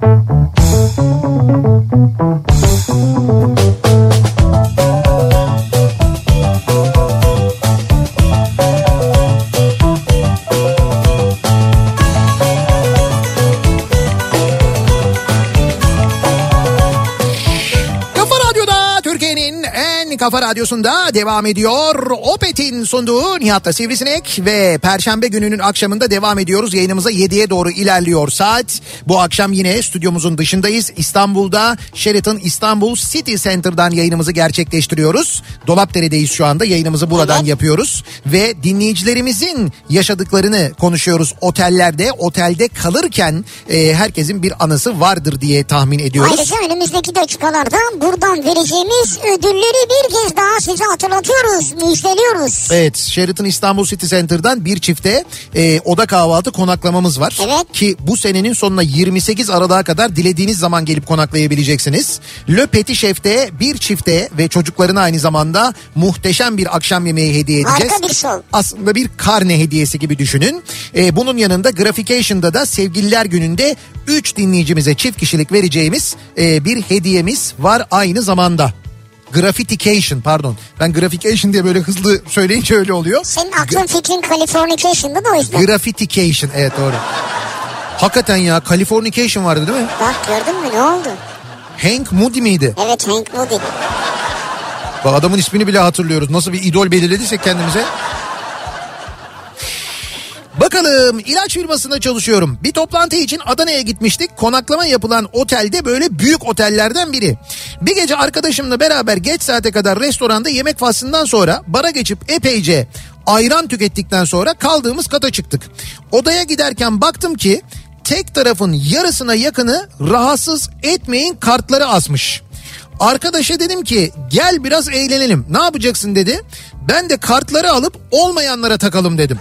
kafa radyosunda devam ediyor. Opet'in sunduğu Nihat'la Sivrisinek ve Perşembe gününün akşamında devam ediyoruz. Yayınımıza 7'ye doğru ilerliyor saat. Bu akşam yine stüdyomuzun dışındayız. İstanbul'da Sheraton İstanbul City Center'dan yayınımızı gerçekleştiriyoruz. Dolapdere'deyiz şu anda yayınımızı buradan Evet. yapıyoruz. Ve dinleyicilerimizin yaşadıklarını konuşuyoruz. Otellerde, otelde kalırken e, herkesin bir anısı vardır diye tahmin ediyoruz. Ayrıca önümüzdeki dakikalarda buradan vereceğimiz ödülleri bir kez daha size hatırlatıyoruz, müjdeliyoruz. Evet Sheraton İstanbul City Center'dan bir çifte e, oda kahvaltı konaklamamız var. Evet. Ki bu senenin sonuna 28 Aralık'a kadar dilediğiniz zaman gelip konaklayabileceksiniz. Le Petit Chef'te bir çifte ve çocuklarına aynı zamanda muhteşem bir akşam yemeği hediye edeceğiz. Harika bir şov. Aslında bir karne hediyesi gibi düşünün. E, bunun yanında Graphication'da da sevgililer gününde 3 dinleyicimize çift kişilik vereceğimiz e, bir hediyemiz var aynı zamanda. Grafitication pardon. Ben graphication diye böyle hızlı söyleyince öyle oluyor. Senin aklın fikrin Californication'da da o yüzden. Grafitication evet doğru. Hakikaten ya Californication vardı değil mi? Bak gördün mü ne oldu? Hank Moody miydi? Evet Hank Moody. Bak adamın ismini bile hatırlıyoruz. Nasıl bir idol belirlediysek kendimize. Bakalım ilaç firmasında çalışıyorum. Bir toplantı için Adana'ya gitmiştik. Konaklama yapılan otelde böyle büyük otellerden biri. Bir gece arkadaşımla beraber geç saate kadar restoranda yemek faslından sonra bara geçip epeyce ayran tükettikten sonra kaldığımız kata çıktık. Odaya giderken baktım ki tek tarafın yarısına yakını rahatsız etmeyin kartları asmış. Arkadaşa dedim ki gel biraz eğlenelim. Ne yapacaksın dedi. Ben de kartları alıp olmayanlara takalım dedim.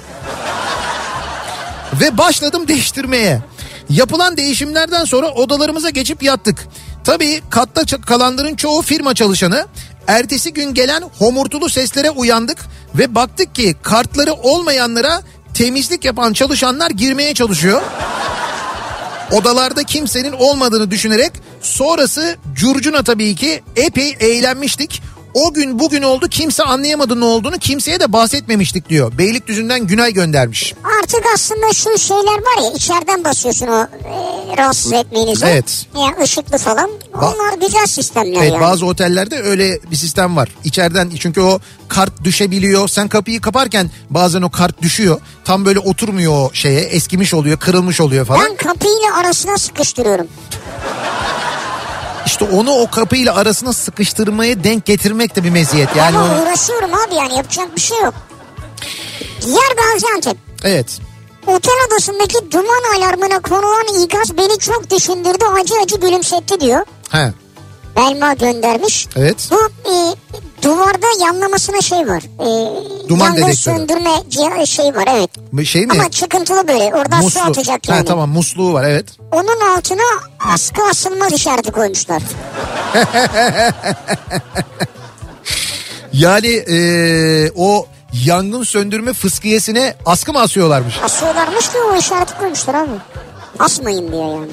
Ve başladım değiştirmeye. Yapılan değişimlerden sonra odalarımıza geçip yattık. Tabii katta kalanların çoğu firma çalışanı. Ertesi gün gelen homurtulu seslere uyandık ve baktık ki kartları olmayanlara temizlik yapan çalışanlar girmeye çalışıyor. Odalarda kimsenin olmadığını düşünerek sonrası curcuna tabii ki epey eğlenmiştik. O gün bugün oldu kimse anlayamadı ne olduğunu kimseye de bahsetmemiştik diyor. Beylikdüzü'nden Günay göndermiş. Artık aslında şu şeyler var ya içeriden basıyorsun o e, rahatsız etmeyinize. Evet. Ya ışıklı falan. Onlar güzel sistemler Evet yani. bazı otellerde öyle bir sistem var. İçeriden çünkü o kart düşebiliyor. Sen kapıyı kaparken bazen o kart düşüyor. Tam böyle oturmuyor o şeye. Eskimiş oluyor, kırılmış oluyor falan. Ben kapıyla arasına sıkıştırıyorum. İşte onu o kapıyla arasına sıkıştırmaya denk getirmek de bir meziyet. Yani Ama uğraşıyorum abi yani yapacak bir şey yok. Diğer Gaziantep. Evet. Otel odasındaki duman alarmına konulan ikaz beni çok düşündürdü acı acı gülümsetti diyor. He. Belma göndermiş. Evet. Bu e, duvarda yanlamasına şey var. E, Duman yangın dedektörü. söndürme şey var evet. Şey mi? Ama çıkıntılı böyle oradan su atacak Ha, yani. tamam musluğu var evet. Onun altına askı asılmaz işareti koymuşlar. *laughs* Yani eee, o yangın söndürme fıskiyesine askı mı asıyorlarmış? Asıyorlarmış ki o işareti koymuşlar abi. Asmayın diye yani.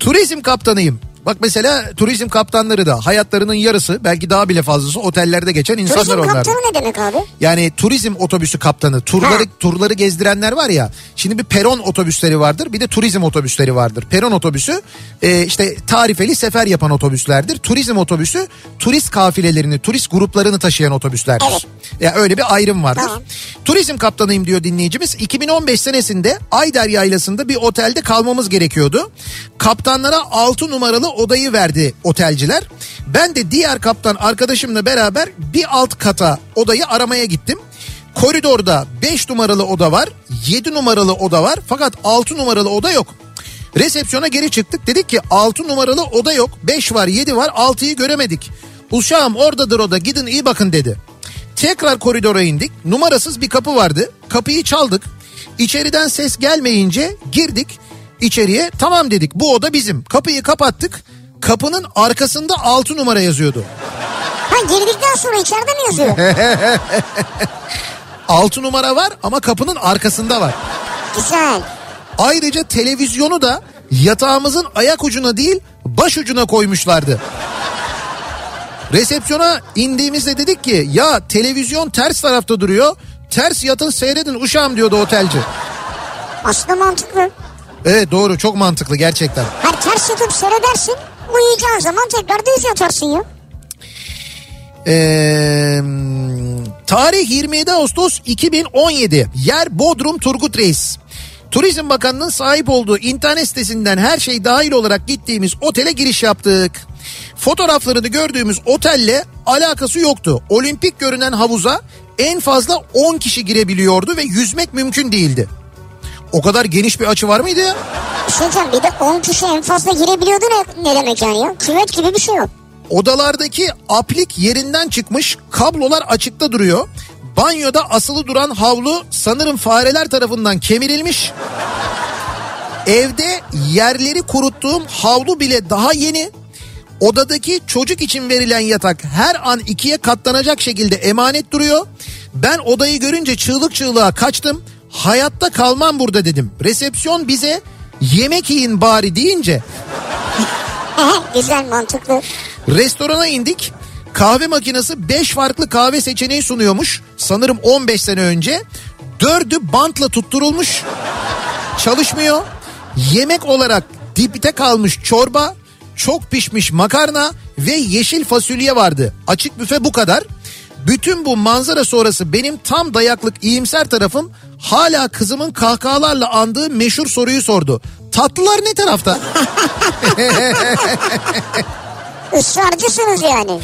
Turizm kaptanıyım. Bak mesela turizm kaptanları da hayatlarının yarısı belki daha bile fazlası otellerde geçen insanlar Turizm onlar. kaptanı ne demek abi? Yani turizm otobüsü kaptanı turları Ha. turları gezdirenler var ya. Şimdi bir peron otobüsleri vardır bir de turizm otobüsleri vardır. Peron otobüsü e, işte tarifeli sefer yapan otobüslerdir. Turizm otobüsü turist kafilelerini turist gruplarını taşıyan otobüslerdir. Evet. Ya öyle bir ayrım vardır. Tamam. Turizm kaptanıyım diyor dinleyicimiz. 2015 senesinde Ayder Yaylası'nda bir otelde kalmamız gerekiyordu. Kaptanlara 6 numaralı odayı verdi otelciler. Ben de diğer kaptan arkadaşımla beraber bir alt kata odayı aramaya gittim. Koridorda 5 numaralı oda var, 7 numaralı oda var fakat 6 numaralı oda yok. Resepsiyona geri çıktık dedik ki 6 numaralı oda yok 5 var 7 var 6'yı göremedik. Uşağım oradadır oda gidin iyi bakın dedi. Tekrar koridora indik numarasız bir kapı vardı kapıyı çaldık. İçeriden ses gelmeyince girdik içeriye tamam dedik bu oda bizim kapıyı kapattık. Kapının arkasında 6 numara yazıyordu. Ha girdikten sonra içeride mi yazıyor? *laughs* 6 numara var ama kapının arkasında var. Güzel. Ayrıca televizyonu da yatağımızın ayak ucuna değil baş ucuna koymuşlardı. Resepsiyona indiğimizde dedik ki ya televizyon ters tarafta duruyor. Ters yatın seyredin uşağım diyordu otelci. Aslında mantıklı. Evet doğru çok mantıklı gerçekten. Her ters yatıp seyredersin. Uyuyacağın zaman tekrar düz yatarsın ya. Ee, tarih 27 Ağustos 2017. Yer Bodrum Turgut Reis. Turizm Bakanı'nın sahip olduğu internet sitesinden her şey dahil olarak gittiğimiz otele giriş yaptık. Fotoğraflarını gördüğümüz otelle alakası yoktu. Olimpik görünen havuza en fazla 10 kişi girebiliyordu ve yüzmek mümkün değildi. O kadar geniş bir açı var mıydı ya? Bir diyeceğim, bir de 10 kişi en fazla girebiliyordu ne, ne demek yani ya? Küvet gibi bir şey yok. Odalardaki aplik yerinden çıkmış, kablolar açıkta duruyor. Banyoda asılı duran havlu sanırım fareler tarafından kemirilmiş. Evde yerleri kuruttuğum havlu bile daha yeni. Odadaki çocuk için verilen yatak her an ikiye katlanacak şekilde emanet duruyor. Ben odayı görünce çığlık çığlığa kaçtım. Hayatta kalmam burada dedim. Resepsiyon bize yemek yiyin bari deyince Güzel mantıklı. Restorana indik. Kahve makinesi 5 farklı kahve seçeneği sunuyormuş. Sanırım 15 sene önce. Dördü bantla tutturulmuş. Çalışmıyor. Yemek olarak dipte kalmış çorba, çok pişmiş makarna ve yeşil fasulye vardı. Açık büfe bu kadar. Bütün bu manzara sonrası benim tam dayaklık iyimser tarafım hala kızımın kahkahalarla andığı meşhur soruyu sordu. Tatlılar ne tarafta? *laughs* Israrcısınız yani.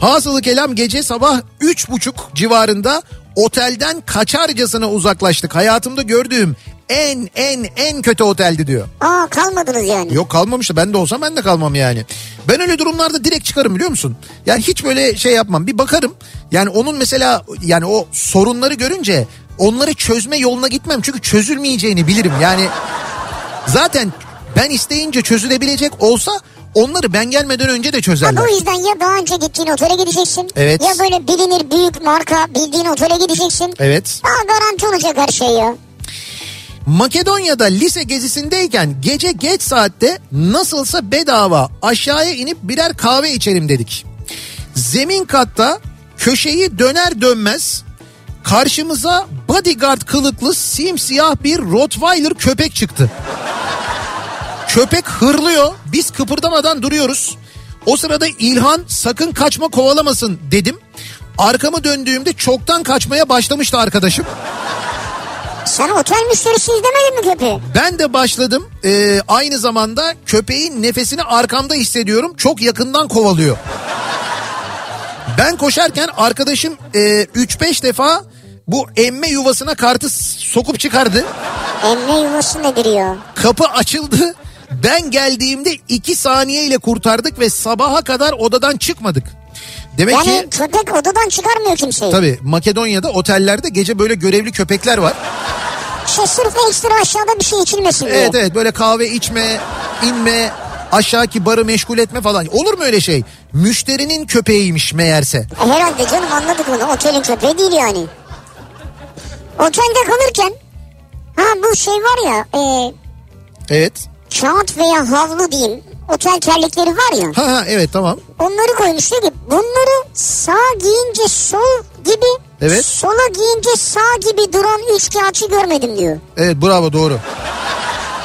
Hasılı kelam gece sabah üç buçuk civarında otelden kaçarcasına uzaklaştık. Hayatımda gördüğüm en en en kötü oteldi diyor. Aa kalmadınız yani. Yok kalmamıştı ben de olsam ben de kalmam yani. Ben öyle durumlarda direkt çıkarım biliyor musun? Yani hiç böyle şey yapmam bir bakarım. Yani onun mesela yani o sorunları görünce onları çözme yoluna gitmem. Çünkü çözülmeyeceğini bilirim yani. Zaten ben isteyince çözülebilecek olsa onları ben gelmeden önce de çözerler. bu yüzden ya daha önce gittiğin otele gideceksin. Evet. Ya böyle bilinir büyük marka bildiğin otele gideceksin. Evet. Daha garanti olacak her şey ya. Makedonya'da lise gezisindeyken gece geç saatte nasılsa bedava aşağıya inip birer kahve içelim dedik. Zemin katta köşeyi döner dönmez karşımıza bodyguard kılıklı simsiyah bir Rottweiler köpek çıktı. Köpek hırlıyor biz kıpırdamadan duruyoruz. O sırada İlhan sakın kaçma kovalamasın dedim. Arkamı döndüğümde çoktan kaçmaya başlamıştı arkadaşım. Sen otel müşterisi izlemedin mi köpeği? Ben de başladım. Ee, aynı zamanda köpeğin nefesini arkamda hissediyorum. Çok yakından kovalıyor. Ben koşarken arkadaşım e, 3-5 defa bu emme yuvasına kartı sokup çıkardı. Emme yuvası nedir ya? Kapı açıldı. Ben geldiğimde 2 saniyeyle kurtardık ve sabaha kadar odadan çıkmadık. Demek Yani ki köpek odadan çıkarmıyor kimseyi. tabii Makedonya'da otellerde gece böyle görevli köpekler var. Şey sırf ekstra aşağıda bir şey içilmesin diye. Evet evet böyle kahve içme, inme, aşağıki barı meşgul etme falan. Olur mu öyle şey? Müşterinin köpeğiymiş meğerse. E, herhalde canım anladık bunu. Otelin köpeği değil yani. Otelde kalırken ha bu şey var ya e, Evet. kağıt veya havlu diyeyim otel terlikleri var ya Ha ha evet tamam. onları koymuş diyor ki bunları sağ giyince sol gibi Evet. sola giyince sağ gibi duran üç kağıtçı görmedim diyor. Evet bravo doğru.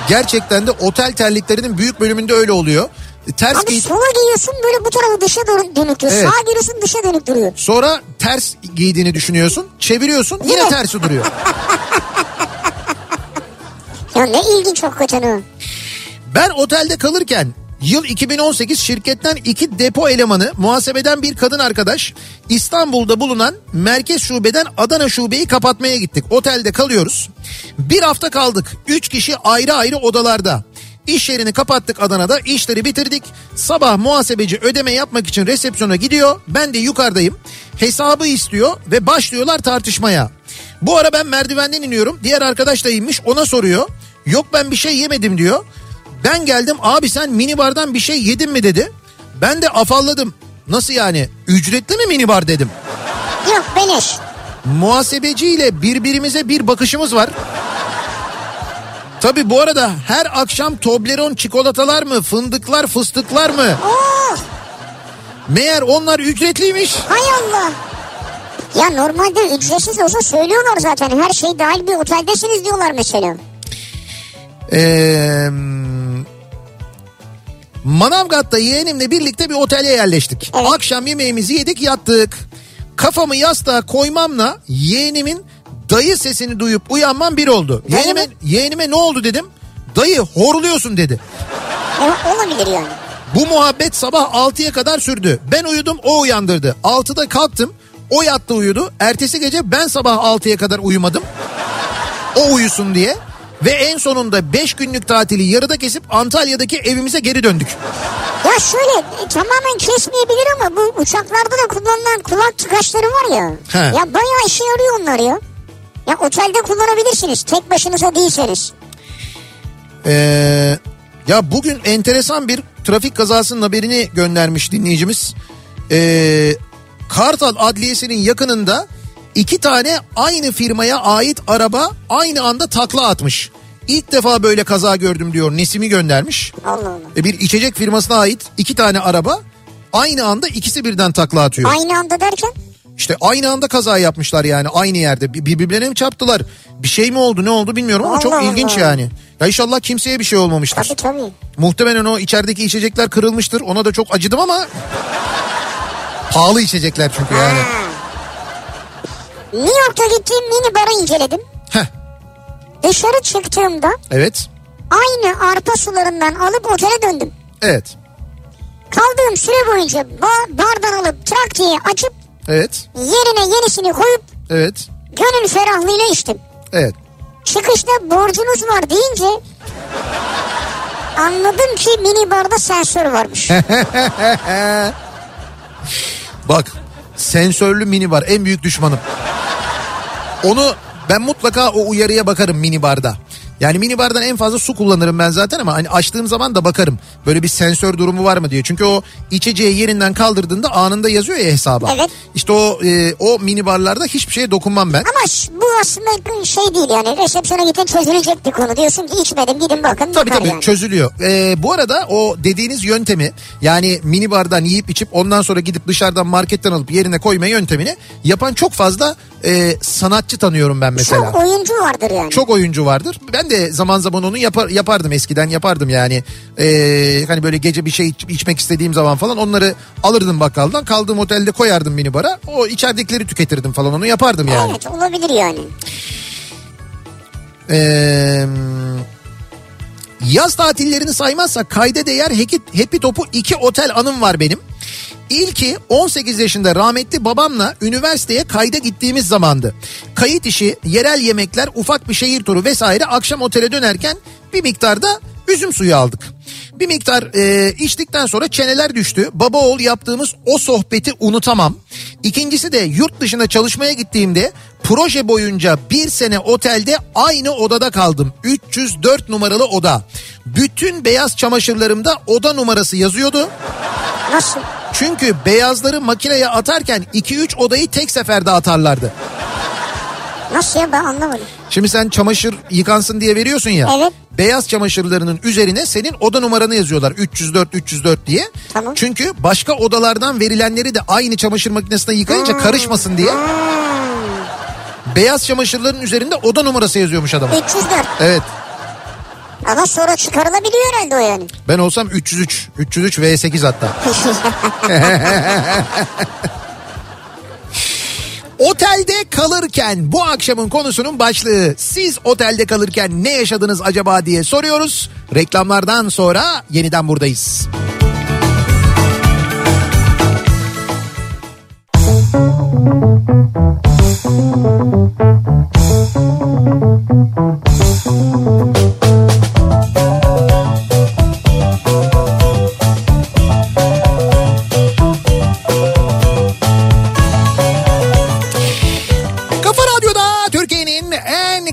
Gerçekten de otel terliklerinin büyük bölümünde öyle oluyor. Ters Abi giy sola giyiyorsun böyle bu tarafı dışa dön- dönük duruyor. Evet. Sağa giriyorsun dışa dönük duruyor. sonra ters giydiğini düşünüyorsun. Çeviriyorsun yine Yine. tersi duruyor. *laughs* Ya ne ilginç hakikaten o. Ben otelde kalırken yıl 2018 şirketten iki depo elemanı muhasebeden bir kadın arkadaş İstanbul'da bulunan merkez şubeden Adana şubeyi kapatmaya gittik. Otelde kalıyoruz. Bir hafta kaldık. Üç kişi ayrı ayrı odalarda. İş yerini kapattık Adana'da. işleri bitirdik. Sabah muhasebeci ödeme yapmak için resepsiyona gidiyor. Ben de yukarıdayım. Hesabı istiyor ve başlıyorlar tartışmaya. Bu ara ben merdivenden iniyorum. Diğer arkadaş da inmiş ona soruyor. Yok ben bir şey yemedim diyor. Ben geldim abi sen minibardan bir şey yedin mi dedi. Ben de afalladım. Nasıl yani ücretli mi minibar dedim. Yok beleş. Muhasebeciyle birbirimize bir bakışımız var. Tabi bu arada her akşam Toblerone çikolatalar mı fındıklar fıstıklar mı? Oh Meğer onlar ücretliymiş. hay Allah. Ya normalde ücretsiz olsa söylüyorlar zaten. Her şey dahil bir oteldesiniz diyorlar mesela. Ee, Manavgat'ta yeğenimle birlikte bir otele yerleştik. Evet. Akşam yemeğimizi yedik yattık. Kafamı yastığa koymamla yeğenimin dayı sesini duyup uyanmam bir oldu. Dayı Yeğenime, mı? yeğenime ne oldu dedim. Dayı horluyorsun dedi. E, olabilir yani. Bu muhabbet sabah 6'ya kadar sürdü. Ben uyudum o uyandırdı. 6'da kalktım o yattı uyudu. Ertesi gece ben sabah 6'ya kadar uyumadım. O uyusun diye. Ve en sonunda 5 günlük tatili yarıda kesip Antalya'daki evimize geri döndük. Ya şöyle e, tamamen kesmeyebilir ama bu uçaklarda da kullanılan kulak tıkaçları var ya. He. Ya bayağı işe yarıyor onlar ya. Ya otelde kullanabilirsiniz tek başınıza değilseniz. Ee, ya bugün enteresan bir trafik kazasının haberini göndermiş dinleyicimiz. Ee, Kartal Adliyesi'nin yakınında iki tane aynı firmaya ait araba aynı anda takla atmış. İlk defa böyle kaza gördüm diyor Nesim'i göndermiş. Allah Allah. E, bir içecek firmasına ait iki tane araba aynı anda ikisi birden takla atıyor. Aynı anda derken? İşte aynı anda kaza yapmışlar yani aynı yerde. Bir- Birbirlerine mi çarptılar? Bir şey mi oldu ne oldu bilmiyorum ama çok Allah ilginç Allah. yani. Ya inşallah kimseye bir şey olmamıştır. Tabii tabii. Muhtemelen o içerideki içecekler kırılmıştır. Ona da çok acıdım ama *laughs* pahalı içecekler çünkü yani. Ha. New York'ta gittiğim mini barı inceledim. Heh, Dışarı çıktığımda evet. aynı arpa sularından alıp otele döndüm. Evet. Kaldığım süre boyunca ba- bardan alıp traktiye açıp Evet. yerine yenisini koyup Evet. gönül ferahlığıyla içtim. Evet. Çıkışta borcunuz var deyince anladım ki mini barda sensör varmış. *laughs* Bak sensörlü mini bar en büyük düşmanım. Onu ben mutlaka o uyarıya bakarım mini barda. Yani mini bardan en fazla su kullanırım ben zaten ama hani açtığım zaman da bakarım. Böyle bir sensör durumu var mı diye. Çünkü o içeceği yerinden kaldırdığında anında yazıyor ya hesaba. Evet. İşte o e, o mini barlarda hiçbir şeye dokunmam ben. Ama bu aslında şey değil yani resepsiyona gidin çözülecek bir konu. Diyorsun ki içmedim gidin bakın. Tabii tabii yani. çözülüyor. Ee, bu arada o dediğiniz yöntemi yani mini bardan yiyip içip ondan sonra gidip dışarıdan marketten alıp yerine koyma yöntemini yapan çok fazla e, sanatçı tanıyorum ben mesela. Çok oyuncu vardır yani. Çok oyuncu vardır. Ben de zaman zaman onu yapar, yapardım eskiden yapardım yani. Ee, hani böyle gece bir şey iç- içmek istediğim zaman falan onları alırdım bakkaldan. Kaldığım otelde koyardım minibara. O içeridekileri tüketirdim falan onu yapardım yani. Evet olabilir yani. Ee, yaz tatillerini saymazsak kayda değer Happy Top'u iki otel anım var benim. İlki 18 yaşında rahmetli babamla üniversiteye kayda gittiğimiz zamandı. Kayıt işi, yerel yemekler, ufak bir şehir turu vesaire akşam otele dönerken bir miktarda üzüm suyu aldık. Bir miktar e, içtikten sonra çeneler düştü. Baba oğul yaptığımız o sohbeti unutamam. İkincisi de yurt dışına çalışmaya gittiğimde proje boyunca bir sene otelde aynı odada kaldım. 304 numaralı oda. Bütün beyaz çamaşırlarımda oda numarası yazıyordu. Nasıl? Çünkü beyazları makineye atarken 2-3 odayı tek seferde atarlardı. Nasıl ya ben anlamadım. Şimdi sen çamaşır yıkansın diye veriyorsun ya. Evet. Beyaz çamaşırlarının üzerine senin oda numaranı yazıyorlar 304 304 diye. Tamam. Çünkü başka odalardan verilenleri de aynı çamaşır makinesine yıkayınca karışmasın diye. Beyaz çamaşırların üzerinde oda numarası yazıyormuş adam. 304. Evet. Ama sonra çıkarılabiliyor herhalde o yani. Ben olsam 303. 303 V8 hatta. *laughs* Otelde kalırken bu akşamın konusunun başlığı siz otelde kalırken ne yaşadınız acaba diye soruyoruz. Reklamlardan sonra yeniden buradayız. Kafa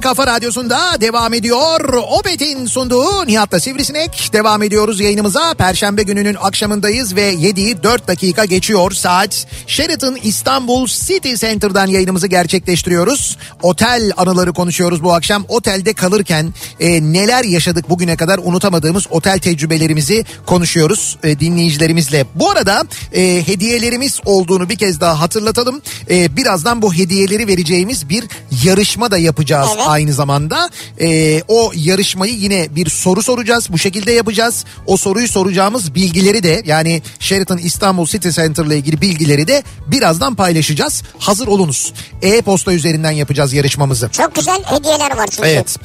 kafa radyosunda devam ediyor. Opet'in sunduğu Nihat'la Sivrisinek. Devam ediyoruz yayınımıza. Perşembe gününün akşamındayız ve 7'yi 4 dakika geçiyor saat. Sheraton İstanbul City Center'dan yayınımızı gerçekleştiriyoruz. Otel anıları konuşuyoruz bu akşam. Otelde kalırken e, neler yaşadık bugüne kadar unutamadığımız otel tecrübelerimizi konuşuyoruz e, dinleyicilerimizle. Bu arada e, hediyelerimiz olduğunu bir kez daha hatırlatalım. E, birazdan bu hediyeleri vereceğimiz bir yarışma da yapacağız Evet. Aynı zamanda. Ee, o yarışmayı yine bir soru soracağız. Bu şekilde yapacağız. O soruyu soracağımız bilgileri de yani Sheraton İstanbul City Center ile ilgili bilgileri de birazdan paylaşacağız. Hazır olunuz. E-posta üzerinden yapacağız yarışmamızı. Çok güzel hediyeler var çünkü. Evet.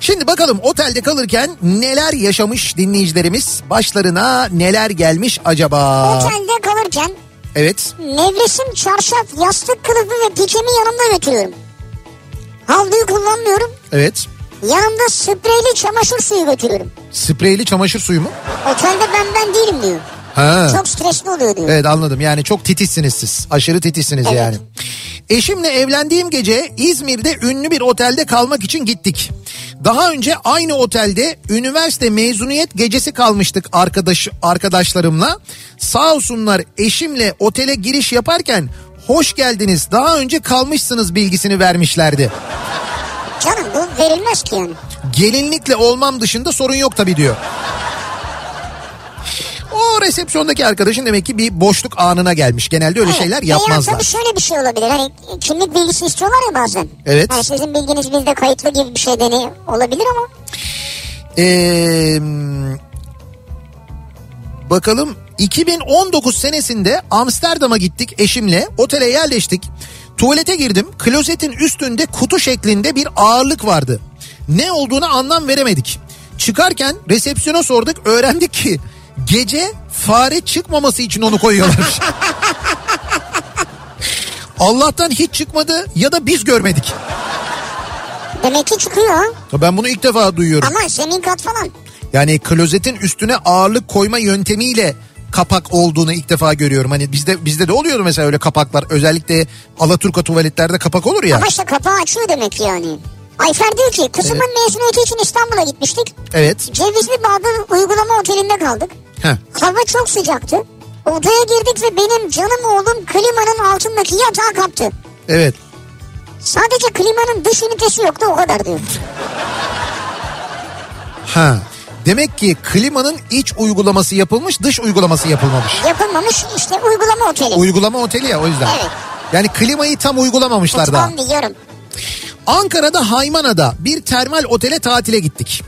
Şimdi bakalım otelde kalırken neler yaşamış dinleyicilerimiz? Başlarına neler gelmiş acaba? Otelde kalırken Evet. nevresim, çarşaf, yastık kılıfı ve pikemi yanımda götürüyorum. Havluyu kullanmıyorum. Evet. Yanımda spreyli çamaşır suyu götürüyorum. Spreyli çamaşır suyu mu? Otelde ben ben değilim diyor. Ha. Çok stresli oluyor diyor. Evet anladım yani çok titizsiniz siz. Aşırı titizsiniz Evet. yani. Eşimle evlendiğim gece İzmir'de ünlü bir otelde kalmak için gittik. Daha önce aynı otelde üniversite mezuniyet gecesi kalmıştık arkadaş arkadaşlarımla. Sağ olsunlar eşimle otele giriş yaparken hoş geldiniz daha önce kalmışsınız bilgisini vermişlerdi. Canım bu verilmez ki yani. Gelinlikle olmam dışında sorun yok tabii diyor. O resepsiyondaki arkadaşın demek ki bir boşluk anına gelmiş. Genelde öyle Evet. şeyler E ya yapmazlar. tabii şöyle bir şey olabilir. Hani kimlik bilgisi istiyorlar ya bazen. Evet. Yani sizin bilginiz bizde kayıtlı gibi bir şey deni olabilir ama. Ee, bakalım 2019 senesinde Amsterdam'a gittik eşimle otele yerleştik. Tuvalete girdim klozetin üstünde kutu şeklinde bir ağırlık vardı. Ne olduğunu anlam veremedik. Çıkarken resepsiyona sorduk öğrendik ki gece fare çıkmaması için onu koyuyorlar. *laughs* Allah'tan hiç çıkmadı ya da biz görmedik. Demek ki çıkıyor. Ben bunu ilk defa duyuyorum. Ama zemin kat falan. Yani klozetin üstüne ağırlık koyma yöntemiyle kapak olduğunu ilk defa görüyorum. Hani bizde bizde de oluyordu mesela öyle kapaklar. Özellikle Alaturka tuvaletlerde kapak olur ya. Ama işte kapağı açıyor demek yani. Ayfer diyor ki kızımın mezuniyeti için İstanbul'a gitmiştik. Evet. Cevizli Bağ'da uygulama otelinde kaldık. Heh. Hava çok sıcaktı. Odaya girdik ve benim canım oğlum klimanın altındaki yatağı kaptı. Evet. Sadece klimanın dış ünitesi yoktu o kadar diyor. Ha. Demek ki klimanın iç uygulaması yapılmış, dış uygulaması yapılmamış. Yapılmamış işte uygulama oteli. Uygulama oteli ya o yüzden. Evet. Yani klimayı tam uygulamamışlar daha. Tamam biliyorum. Ankara'da Haymana'da bir termal otele tatile gittik.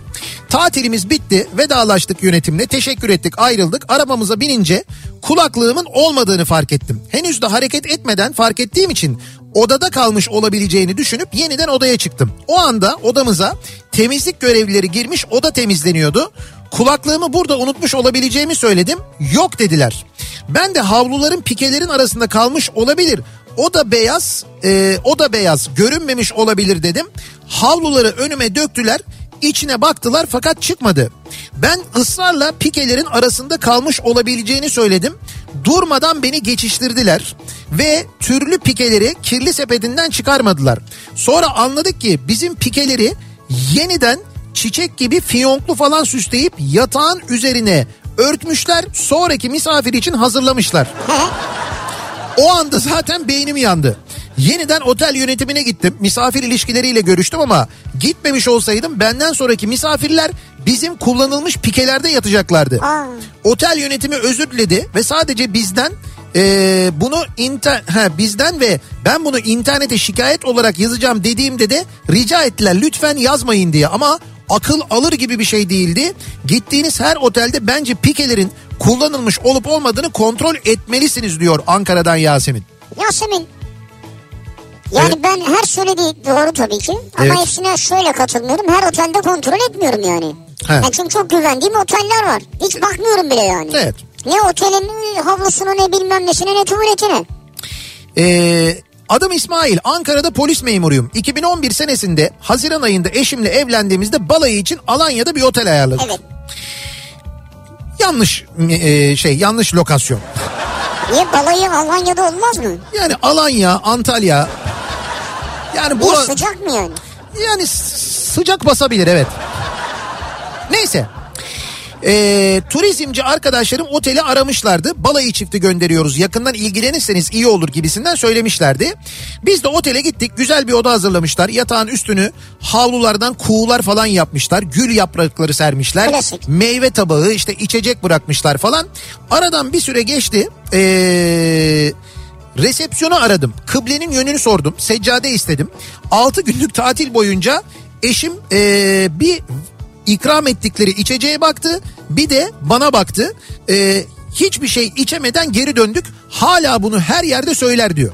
Tatilimiz bitti vedalaştık yönetimle teşekkür ettik ayrıldık arabamıza binince kulaklığımın olmadığını fark ettim. Henüz de hareket etmeden fark ettiğim için odada kalmış olabileceğini düşünüp yeniden odaya çıktım. O anda odamıza temizlik görevlileri girmiş oda temizleniyordu. Kulaklığımı burada unutmuş olabileceğimi söyledim. Yok dediler. Ben de havluların pikelerin arasında kalmış olabilir. O da beyaz, e, o da beyaz görünmemiş olabilir dedim. Havluları önüme döktüler. içine baktılar fakat çıkmadı. Ben ısrarla pikelerin arasında kalmış olabileceğini söyledim. Durmadan beni geçiştirdiler ve türlü pikeleri kirli sepetinden çıkarmadılar. Sonra anladık ki bizim pikeleri yeniden çiçek gibi fiyonklu falan süsleyip yatağın üzerine örtmüşler. Sonraki misafir için hazırlamışlar. O anda zaten beynim yandı. Yeniden otel yönetimine gittim. Misafir ilişkileriyle görüştüm ama gitmemiş olsaydım benden sonraki misafirler bizim kullanılmış pikelerde yatacaklardı. Aa. Otel yönetimi özür diledi ve sadece bizden eee, bunu inter ha, bizden ve ben bunu internete şikayet olarak yazacağım dediğimde de rica ettiler lütfen yazmayın diye ama akıl alır gibi bir şey değildi. Gittiğiniz her otelde bence pikelerin kullanılmış olup olmadığını kontrol etmelisiniz diyor Ankara'dan Yasemin. Yasemin. Yani Evet. ben her söylediği doğru tabii ki. Ama Evet. hepsine şöyle katılmıyorum. Her otelde kontrol etmiyorum yani. He. Yani çünkü çok güvendiğim oteller var. Hiç bakmıyorum bile yani. Evet. Ne otelin havlusunu ne bilmem nesine ne tuvaletine. Ee, adım İsmail. Ankara'da polis memuruyum. 2011 senesinde Haziran ayında eşimle evlendiğimizde balayı için Alanya'da bir otel ayarladık. Evet. Yanlış e, şey yanlış lokasyon. Niye balayı Alanya'da olmaz mı? Yani Alanya, Antalya. Yani bu sıcak mı yani? yani sıcak basabilir evet. Neyse. Ee, turizmci arkadaşlarım oteli aramışlardı. Balayı çifti gönderiyoruz. Yakından ilgilenirseniz iyi olur gibisinden söylemişlerdi. Biz de otele gittik. Güzel bir oda hazırlamışlar. Yatağın üstünü havlulardan kuğular falan yapmışlar. Gül yaprakları sermişler. Klasik. Meyve tabağı işte içecek bırakmışlar falan. Aradan bir süre geçti. Ee, resepsiyonu aradım. Kıblenin yönünü sordum. Seccade istedim. 6 günlük tatil boyunca Eşim ee, bir ikram ettikleri içeceğe baktı bir de bana baktı. Ee, hiçbir şey içemeden geri döndük. Hala bunu her yerde söyler diyor.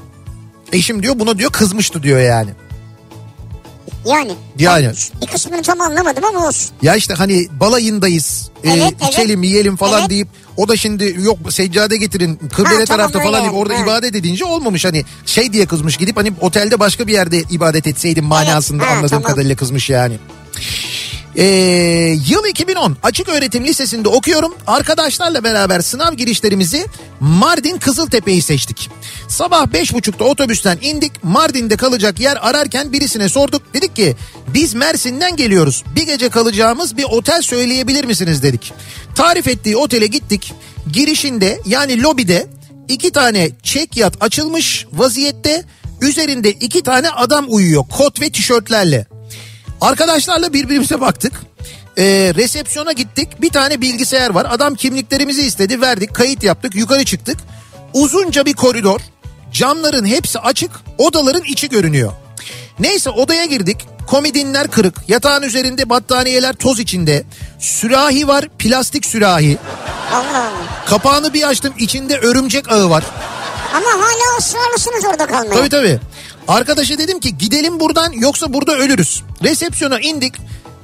Eşim diyor buna diyor kızmıştı diyor yani. Yani. Yani. Bir kısmını tam anlamadım ama olsun. Ya işte hani balayındayız e, Evet, evet. içelim yiyelim falan Evet. deyip o da şimdi yok seccade getirin kıblede Ha, tamam, tarafta falan deyip orada Ha. ibadet edince olmamış hani şey diye kızmış gidip hani otelde başka bir yerde ibadet etseydim manasında Ha, anladığım tamam. kadarıyla kızmış yani. Ee, yıl 2010 açık öğretim lisesinde okuyorum. Arkadaşlarla beraber sınav girişlerimizi Mardin Kızıltepe'yi seçtik. Sabah beş buçukta otobüsten indik. Mardin'de kalacak yer ararken birisine sorduk. Dedik ki biz Mersin'den geliyoruz. Bir gece kalacağımız bir otel söyleyebilir misiniz dedik. Tarif ettiği otele gittik. Girişinde yani lobide iki tane çek yat açılmış vaziyette. Üzerinde iki tane adam uyuyor kot ve tişörtlerle. Arkadaşlarla birbirimize baktık. Ee, resepsiyona gittik. Bir tane bilgisayar var. Adam kimliklerimizi istedi. Verdik. Kayıt yaptık. Yukarı çıktık. Uzunca bir koridor. Camların hepsi açık. Odaların içi görünüyor. Neyse odaya girdik. Komodinler kırık. Yatağın üzerinde battaniyeler toz içinde. Sürahi var. Plastik sürahi. Allah Allah. Kapağını bir açtım. içinde örümcek ağı var. Ama hala ısrarlısınız orada kalmaya. Tabii tabii. Arkadaşa dedim ki gidelim buradan yoksa burada ölürüz. Resepsiyona indik.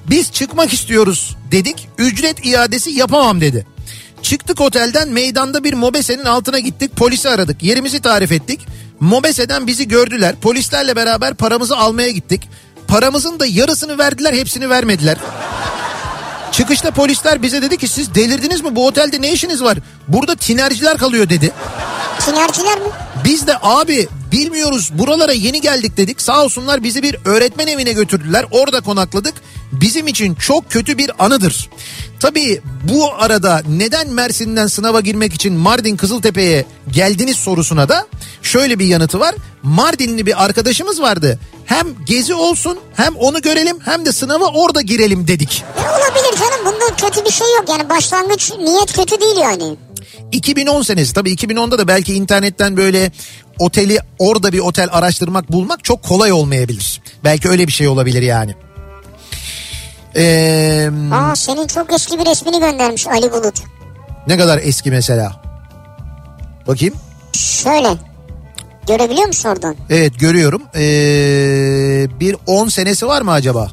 Biz çıkmak istiyoruz dedik. Ücret iadesi yapamam dedi. Çıktık otelden meydanda bir mobesenin altına gittik. Polisi aradık. Yerimizi tarif ettik. Mobeseden bizi gördüler. Polislerle beraber paramızı almaya gittik. Paramızın da yarısını verdiler hepsini vermediler. Çıkışta polisler bize dedi ki siz delirdiniz mi bu otelde ne işiniz var? Burada tinerciler kalıyor dedi. Tinerciler mi? Biz de abi bilmiyoruz buralara yeni geldik dedik. Sağ olsunlar bizi bir öğretmen evine götürdüler. Orada konakladık. Bizim için çok kötü bir anıdır. Tabii bu arada neden Mersin'den sınava girmek için Mardin Kızıltepe'ye geldiniz sorusuna da şöyle bir yanıtı var. Mardinli bir arkadaşımız vardı. Hem gezi olsun hem onu görelim hem de sınava orada girelim dedik. E olabilir canım bunda kötü bir şey yok yani başlangıç niyet kötü değil yani. 2010 senesi tabii 2010'da da belki internetten böyle oteli orada bir otel araştırmak bulmak çok kolay olmayabilir. Belki öyle bir şey olabilir yani. Ee, Aa senin çok eski bir resmini göndermiş Ali Bulut. ne kadar eski mesela? Bakayım. Şöyle. Görebiliyor musun oradan? Evet görüyorum. Ee, bir 10 senesi var mı acaba?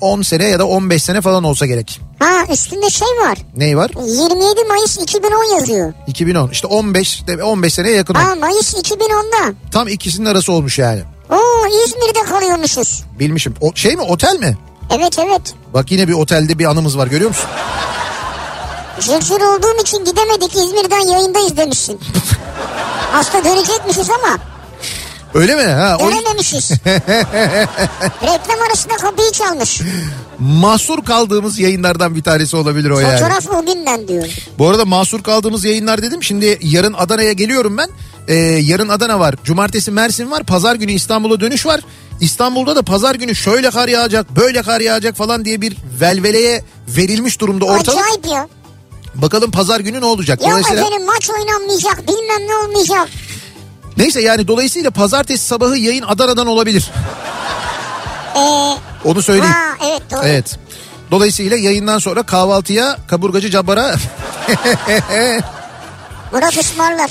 10 sene ya da 15 sene falan olsa gerek. Ha üstünde şey var. Ney var? 27 Mayıs 2010 yazıyor. 2010. İşte 15 de- 15 seneye yakın. Aa Mayıs 2010'da. Tam ikisinin arası olmuş yani. Oo İzmir'de kalıyormuşuz. Bilmişim. O, şey mi otel mi? Evet evet. Bak yine bir otelde bir anımız var görüyor musun? Cırcır olduğum için gidemedik İzmir'den yayındayız demişsin. *laughs* Aslında dönecekmişiz ama Öyle mi? Ha, o dönememişiz. *laughs* Reklam arasında kapıyı çalmış. mahsur kaldığımız yayınlardan bir tanesi olabilir o yani. Fotoğraf o günden diyor. Bu arada mahsur kaldığımız yayınlar dedim. Şimdi yarın Adana'ya geliyorum ben. Ee, yarın Adana var. Cumartesi Mersin var. Pazar günü İstanbul'a dönüş var. İstanbul'da da pazar günü şöyle kar yağacak, böyle kar yağacak falan diye bir velveleye verilmiş durumda ortalık. Acayip ya. Bakalım pazar günü ne olacak? Ya Dolayısıyla efendim maç oynanmayacak bilmem ne olmayacak. Neyse yani dolayısıyla pazartesi sabahı yayın Adana'dan olabilir. Ee, Onu söyleyeyim. ha evet doğru. Evet. Dolayısıyla yayından sonra kahvaltıya kaburgacı cabara Murat ısmarlar.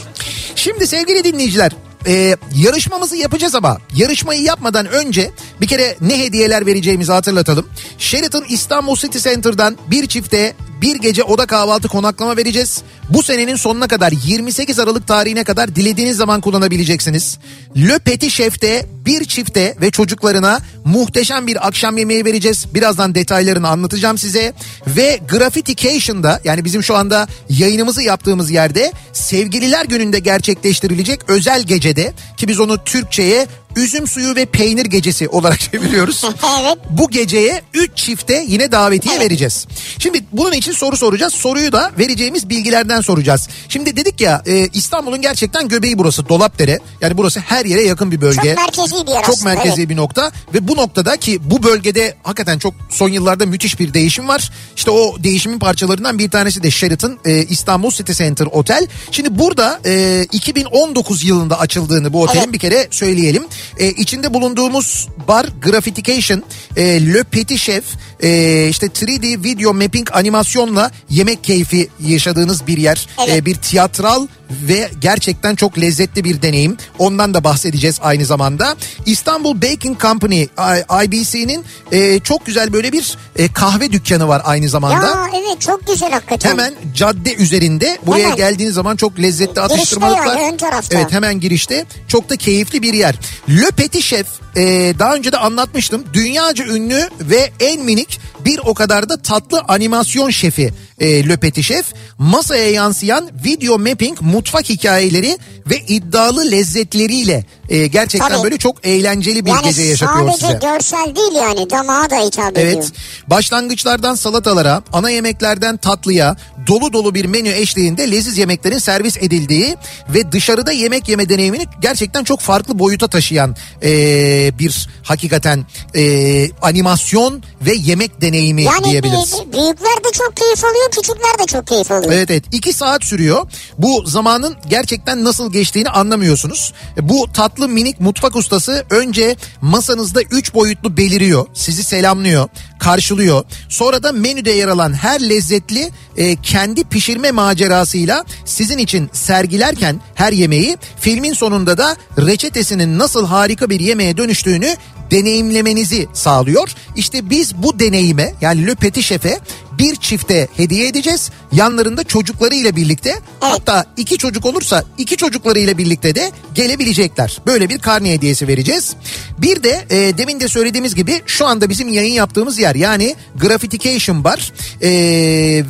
Şimdi sevgili dinleyiciler e, yarışmamızı yapacağız ama yarışmayı yapmadan önce bir kere ne hediyeler vereceğimizi hatırlatalım. Sheraton İstanbul City Center'dan bir çifte bir gece oda kahvaltı konaklama vereceğiz. Bu senenin sonuna kadar 28 Aralık tarihine kadar dilediğiniz zaman kullanabileceksiniz. Le Petit Chef'te bir çifte ve çocuklarına muhteşem bir akşam yemeği vereceğiz. Birazdan detaylarını anlatacağım size. Ve Graffitication'da yani bizim şu anda yayınımızı yaptığımız yerde sevgililer gününde gerçekleştirilecek özel gecede ki biz onu Türkçe'ye üzüm suyu ve peynir gecesi olarak *laughs* çeviriyoruz. Evet. Bu geceye 3 çifte yine davetiye vereceğiz. Şimdi bunun için için soru soracağız. Soruyu da vereceğimiz bilgilerden soracağız. Şimdi dedik ya e, İstanbul'un gerçekten göbeği burası Dolapdere. Yani burası her yere yakın bir bölge. Çok merkezi bir yer Çok aslında, merkezi evet. bir nokta ve bu noktada ki bu bölgede hakikaten çok son yıllarda müthiş bir değişim var. İşte o değişimin parçalarından bir tanesi de Sheraton e, İstanbul City Center Otel. Şimdi burada e, 2019 yılında açıldığını bu otelin Evet. bir kere söyleyelim. E, içinde bulunduğumuz bar Grafitication, e, Le Petit Chef, e, işte 3D video mapping animasyonla yemek keyfi yaşadığınız bir yer. Evet. E, bir tiyatral ve gerçekten çok lezzetli bir deneyim. Ondan da bahsedeceğiz aynı zamanda. İstanbul Baking Company IBC'nin e, çok güzel böyle bir e, kahve dükkanı var aynı zamanda. Ya evet çok güzel hakikaten. Hemen cadde üzerinde buraya Hemen. geldiğiniz zaman çok lezzetli atıştırmalıklar. yani, ön tarafta. Evet hemen girişte çok da keyifli bir yer. Le Petit Chef e, daha önce de anlatmıştım. Dünyaca ünlü ve en minik bir o kadar da tatlı animasyon şefi e, Le Petit Chef. Masaya yansıyan video mapping mutfak hikayeleri ve iddialı lezzetleriyle e, gerçekten Tabii. böyle çok eğlenceli bir yani gece yaşatıyor sadece size. görsel değil yani damağa da hitap ediyor. Evet. Başlangıçlardan salatalara, ana yemeklerden tatlıya dolu dolu bir menü eşliğinde leziz yemeklerin servis edildiği ve dışarıda yemek yeme deneyimini gerçekten çok farklı boyuta taşıyan eee, bir hakikaten eee, animasyon ve yemek deneyimi Yani diyebiliriz. e, büyükler de çok keyif alıyor küçükler de çok keyif alıyor. Evet evet iki saat sürüyor. Bu zamanın gerçekten nasıl geçtiğini anlamıyorsunuz. E, Bu tatlı minik mutfak ustası önce masanızda üç boyutlu beliriyor. Sizi selamlıyor, karşılıyor. Sonra da menüde yer alan her lezzetli e, kendi pişirme macerasıyla sizin için sergilerken her yemeği filmin sonunda da reçetesinin nasıl harika bir yemeğe dönüştüğünü deneyimlemenizi sağlıyor. İşte biz bu deneyime yani Le Petit Chef'e bir çifte hediye edeceğiz. Yanlarında çocuklarıyla birlikte hatta iki çocuk olursa iki çocuklarıyla birlikte de gelebilecekler. Böyle bir karne hediyesi vereceğiz. Bir de e, demin de söylediğimiz gibi şu anda bizim yayın yaptığımız yer yani Grafitication Bar E,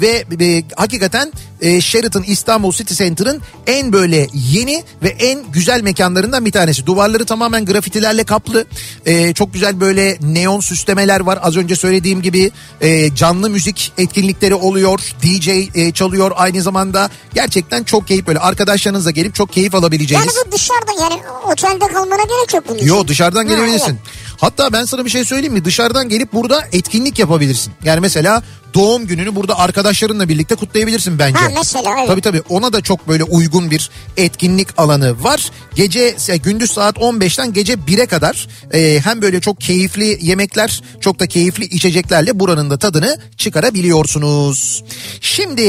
ve e, hakikaten e, Sheraton İstanbul City Center'ın en böyle yeni ve en güzel mekanlarından bir tanesi. Duvarları tamamen grafitilerle kaplı. E, çok güzel böyle neon süslemeler var. Az önce söylediğim gibi e, canlı müzik etkinlikleri oluyor. DJ e, çalıyor aynı zamanda. Gerçekten çok keyif böyle arkadaşlarınızla gelip çok keyif alabileceğiniz. Yani bu dışarıda yani otelde kalmana gerek yok bunun için. Yo dışarıdan Ha, gelebilirsin. evet. Hatta ben sana bir şey söyleyeyim mi? Dışarıdan gelip burada etkinlik yapabilirsin. Yani mesela doğum gününü burada arkadaşlarınla birlikte kutlayabilirsin bence. Ha, mesela, evet. Tabii tabii ona da çok böyle uygun bir etkinlik alanı var. Gece gündüz saat 15'ten gece 1'e kadar e, hem böyle çok keyifli yemekler çok da keyifli içeceklerle buranın da tadını çıkarabiliyorsunuz. Şimdi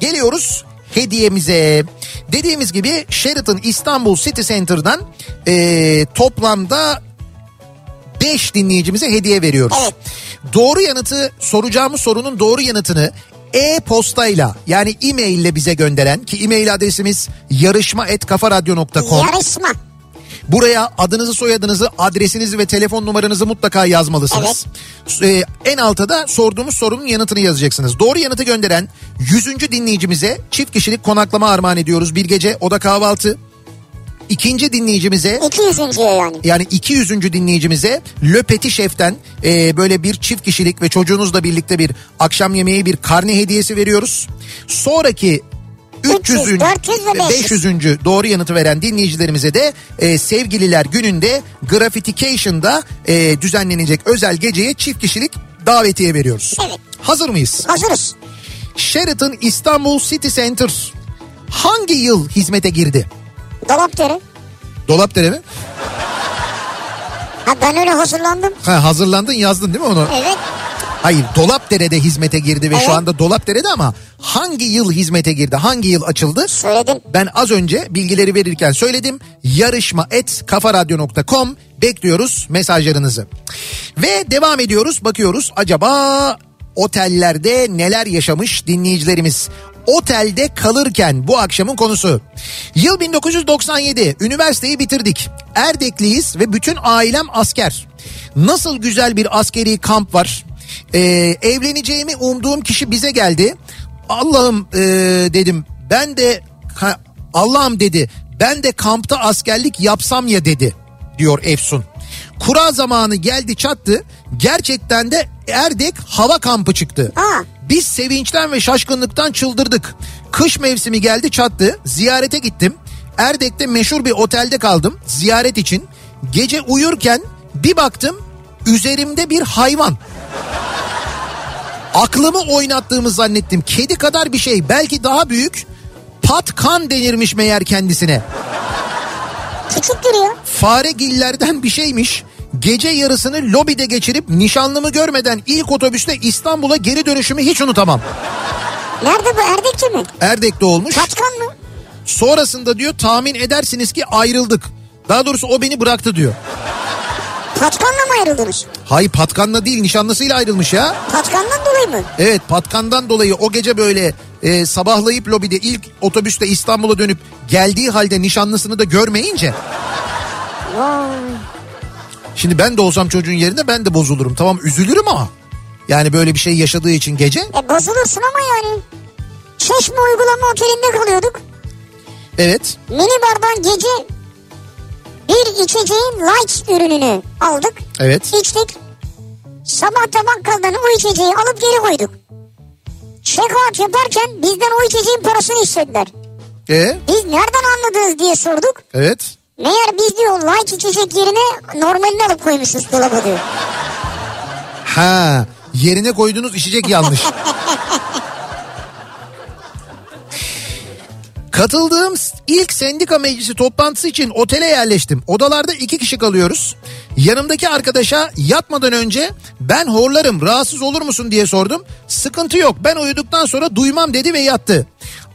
geliyoruz hediyemize. Dediğimiz gibi Sheraton İstanbul City Center'dan e, toplamda 5 dinleyicimize hediye veriyoruz. Evet. Doğru yanıtı soracağımız sorunun doğru yanıtını e-postayla yani e-mail ile bize gönderen ki e-mail adresimiz yarışma@kafaradyo.com. Yarışma. Buraya adınızı, soyadınızı, adresinizi ve telefon numaranızı mutlaka yazmalısınız. Ee, en alta da sorduğumuz sorunun yanıtını yazacaksınız. Doğru yanıtı gönderen 100. dinleyicimize çift kişilik konaklama armağan ediyoruz. Bir gece oda kahvaltı. İkinci dinleyicimize 200. yani. yani 200. dinleyicimize Le Petit Chef'ten e, böyle bir çift kişilik ve çocuğunuzla birlikte bir akşam yemeği bir karne hediyesi veriyoruz. Sonraki 300. 300, 400 ve 500. 500. doğru yanıtı veren dinleyicilerimize de e, sevgililer gününde Grafitication'da e, düzenlenecek özel geceye çift kişilik davetiye veriyoruz. Evet. Hazır mıyız? Hazırız. Sheraton İstanbul City Center hangi yıl hizmete girdi? Dolapdere. Dolapdere mi? Ha ben öyle hazırlandım. Ha, hazırlandın yazdın değil mi onu? Evet. Hayır Dolapdere'de hizmete girdi ve Evet. şu anda Dolapdere'de ama hangi yıl hizmete girdi? Hangi yıl açıldı? Söyledim. Ben az önce bilgileri verirken söyledim. Yarışma et kafaradyo.com bekliyoruz mesajlarınızı. Ve devam ediyoruz bakıyoruz acaba otellerde neler yaşamış dinleyicilerimiz. Otelde kalırken bu akşamın konusu. Yıl 1997 üniversiteyi bitirdik. Erdekliyiz ve bütün ailem asker. Nasıl güzel bir askeri kamp var. Ee, evleneceğimi umduğum kişi bize geldi. Allah'ım ee, dedim ben de Allah'ım dedi ben de kampta askerlik yapsam ya dedi diyor Efsun. Kura zamanı geldi çattı gerçekten de Erdek hava kampı çıktı. Aa. Biz sevinçten ve şaşkınlıktan çıldırdık. Kış mevsimi geldi çattı. Ziyarete gittim. Erdek'te meşhur bir otelde kaldım ziyaret için. Gece uyurken bir baktım üzerimde bir hayvan. Aklımı oynattığımı zannettim. Kedi kadar bir şey belki daha büyük. Patkan denirmiş meğer kendisine. Küçüktür ya. Faregillerden bir şeymiş. Gece yarısını lobide geçirip nişanlımı görmeden ilk otobüste İstanbul'a geri dönüşümü hiç unutamam. Nerede bu Erdek'te mi? Erdek'te olmuş. Patkan mı? Sonrasında diyor tahmin edersiniz ki ayrıldık. Daha doğrusu o beni bıraktı diyor. Patkan'la mı ayrıldınız? Hay Patkan'la değil nişanlısıyla ayrılmış ya. Patkan'dan dolayı mı? Evet Patkan'dan dolayı o gece böyle e, sabahlayıp lobide ilk otobüste İstanbul'a dönüp geldiği halde nişanlısını da görmeyince. Vay. Şimdi ben de olsam çocuğun yerinde ben de bozulurum. Tamam üzülürüm ama. Yani böyle bir şey yaşadığı için gece. E bozulursun ama yani. Çeşme uygulama otelinde kalıyorduk. Evet. Mini bardan gece bir içeceğin light ürününü aldık. Evet. İçtik. Sabah tabakkaldan o içeceği alıp geri koyduk. Check-out yaparken bizden o içeceğin parasını istediler. E Biz nereden anladınız diye sorduk. evet. Meğer biz diyor light içecek yerine normalini alıp koymuşuz dolaba diyor. Ha yerine koyduğunuz içecek yanlış. Katıldığım ilk sendika meclisi toplantısı için otele yerleştim. Odalarda iki kişi kalıyoruz. Yanımdaki arkadaşa yatmadan önce ben horlarım rahatsız olur musun diye sordum. Sıkıntı yok ben uyuduktan sonra duymam dedi ve yattı.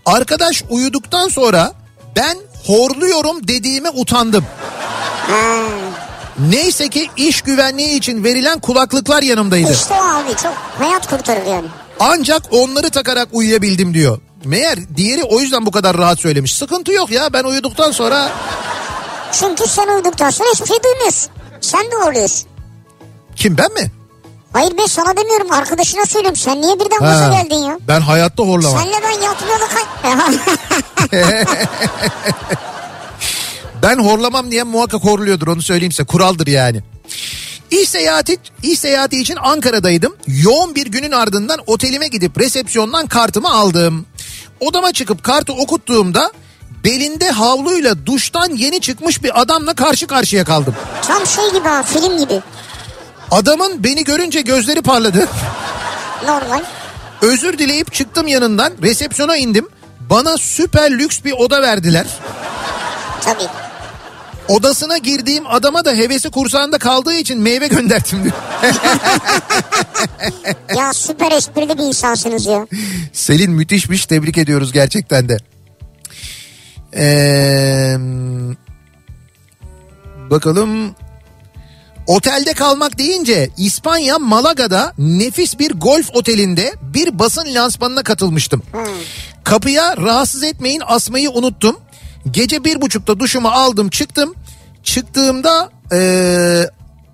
Arkadaş uyuduktan sonra ben horluyorum dediğime utandım. Neyse ki iş güvenliği için verilen kulaklıklar yanımdaydı. İşte abi çok hayat kurtarır yani. Ancak onları takarak uyuyabildim diyor. Meğer diğeri o yüzden bu kadar rahat söylemiş. Sıkıntı yok ya ben uyuduktan sonra Çünkü sen uyuduktan sonra hiçbir şey duymuyorsun. Sen de oluyorsun. kim ben mi? Hayır ben sana demiyorum arkadaşına söylüyorum. Sen niye birden gaza geldin ya? Ben hayatta horlamam. Senle ben kaç... *laughs* Ben horlamam diye muhakkak horluyordur onu söyleyeyim size kuraldır yani. İş seyahati, iş seyahati için Ankara'daydım. Yoğun bir günün ardından otelime gidip resepsiyondan kartımı aldım. Odama çıkıp kartı okuttuğumda belinde havluyla duştan yeni çıkmış bir adamla karşı karşıya kaldım. Tam şey gibi ha film gibi. Adamın beni görünce gözleri parladı. Normal. Özür dileyip çıktım yanından resepsiyona indim. Bana süper lüks bir oda verdiler. Tabii. Odasına girdiğim adama da hevesi kursağında kaldığı için meyve gönderdim diyor. *laughs* Ya süper esprili bir insansınız ya. Selin müthişmiş tebrik ediyoruz gerçekten de. Ee, bakalım Otelde kalmak deyince İspanya Malaga'da nefis bir golf otelinde bir basın lansmanına katılmıştım. Kapıya rahatsız etmeyin asmayı unuttum. Gece bir buçukta duşumu aldım çıktım. Çıktığımda ee,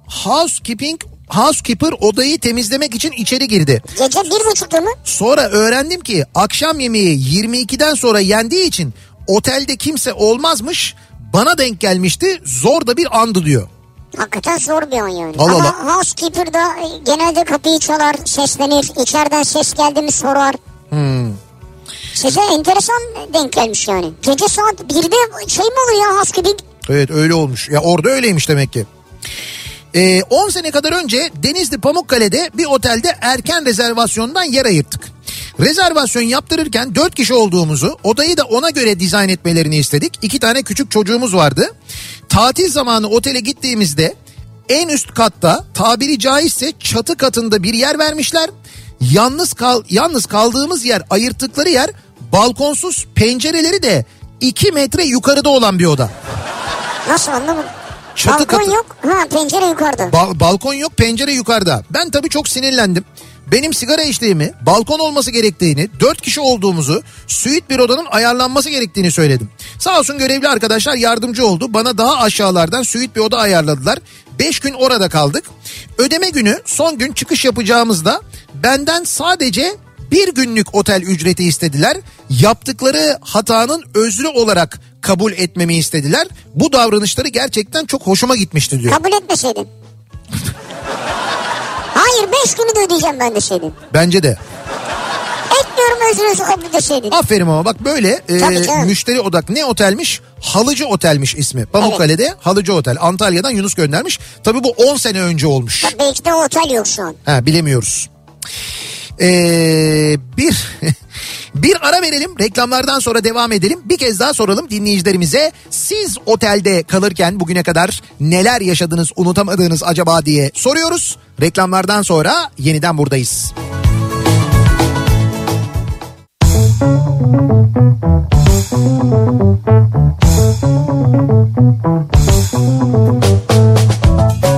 housekeeping housekeeper odayı temizlemek için içeri girdi. Gece bir buçukta mı? Sonra öğrendim ki akşam yemeği 22'den sonra yendiği için otelde kimse olmazmış. Bana denk gelmişti zor da bir andı diyor. Hakikaten zor bir an yani. Allah Ama Allah. housekeeper da e, genelde kapıyı çalar, seslenir. İçeriden ses geldi mi sorar. Hmm. Size enteresan denk gelmiş yani. Gece saat 1'de şey mi olur ya housekeeping? Evet öyle olmuş. Ya orada öyleymiş demek ki. Ee, 10 sene kadar önce Denizli Pamukkale'de bir otelde erken rezervasyondan yer ayırttık. Rezervasyon yaptırırken 4 kişi olduğumuzu, odayı da ona göre dizayn etmelerini istedik. İki tane küçük çocuğumuz vardı. Tatil zamanı otele gittiğimizde en üst katta tabiri caizse çatı katında bir yer vermişler. Yalnız kal yalnız kaldığımız yer ayırttıkları yer balkonsuz pencereleri de 2 metre yukarıda olan bir oda. Nasıl anlamadım. Çatı Balkon katı- yok. Ha pencere yukarıda. Ba- balkon yok pencere yukarıda. Ben tabii çok sinirlendim. Benim sigara içtiğimi, balkon olması gerektiğini, dört kişi olduğumuzu, suite bir odanın ayarlanması gerektiğini söyledim. Sağ olsun görevli arkadaşlar yardımcı oldu. Bana daha aşağılardan suite bir oda ayarladılar. Beş gün orada kaldık. Ödeme günü son gün çıkış yapacağımızda benden sadece bir günlük otel ücreti istediler. Yaptıkları hatanın özrü olarak kabul etmemi istediler. Bu davranışları gerçekten çok hoşuma gitmişti diyor. Kabul etmeseydin. *laughs* Hayır 5 günü de ödeyeceğim ben deseydin. Bence de. özür özür kabul deseydin. Aferin ama bak böyle e, müşteri odak ne otelmiş? Halıcı Otel'miş ismi. Pamukkale'de Halıcı Otel. Antalya'dan Yunus göndermiş. Tabii bu 10 sene önce olmuş. Bak belki de otel yok şu an. Ha bilemiyoruz. Ee, bir *laughs* bir ara verelim reklamlardan sonra devam edelim. Bir kez daha soralım dinleyicilerimize. Siz otelde kalırken bugüne kadar neler yaşadınız unutamadığınız acaba diye soruyoruz. Reklamlardan sonra yeniden buradayız. Kafa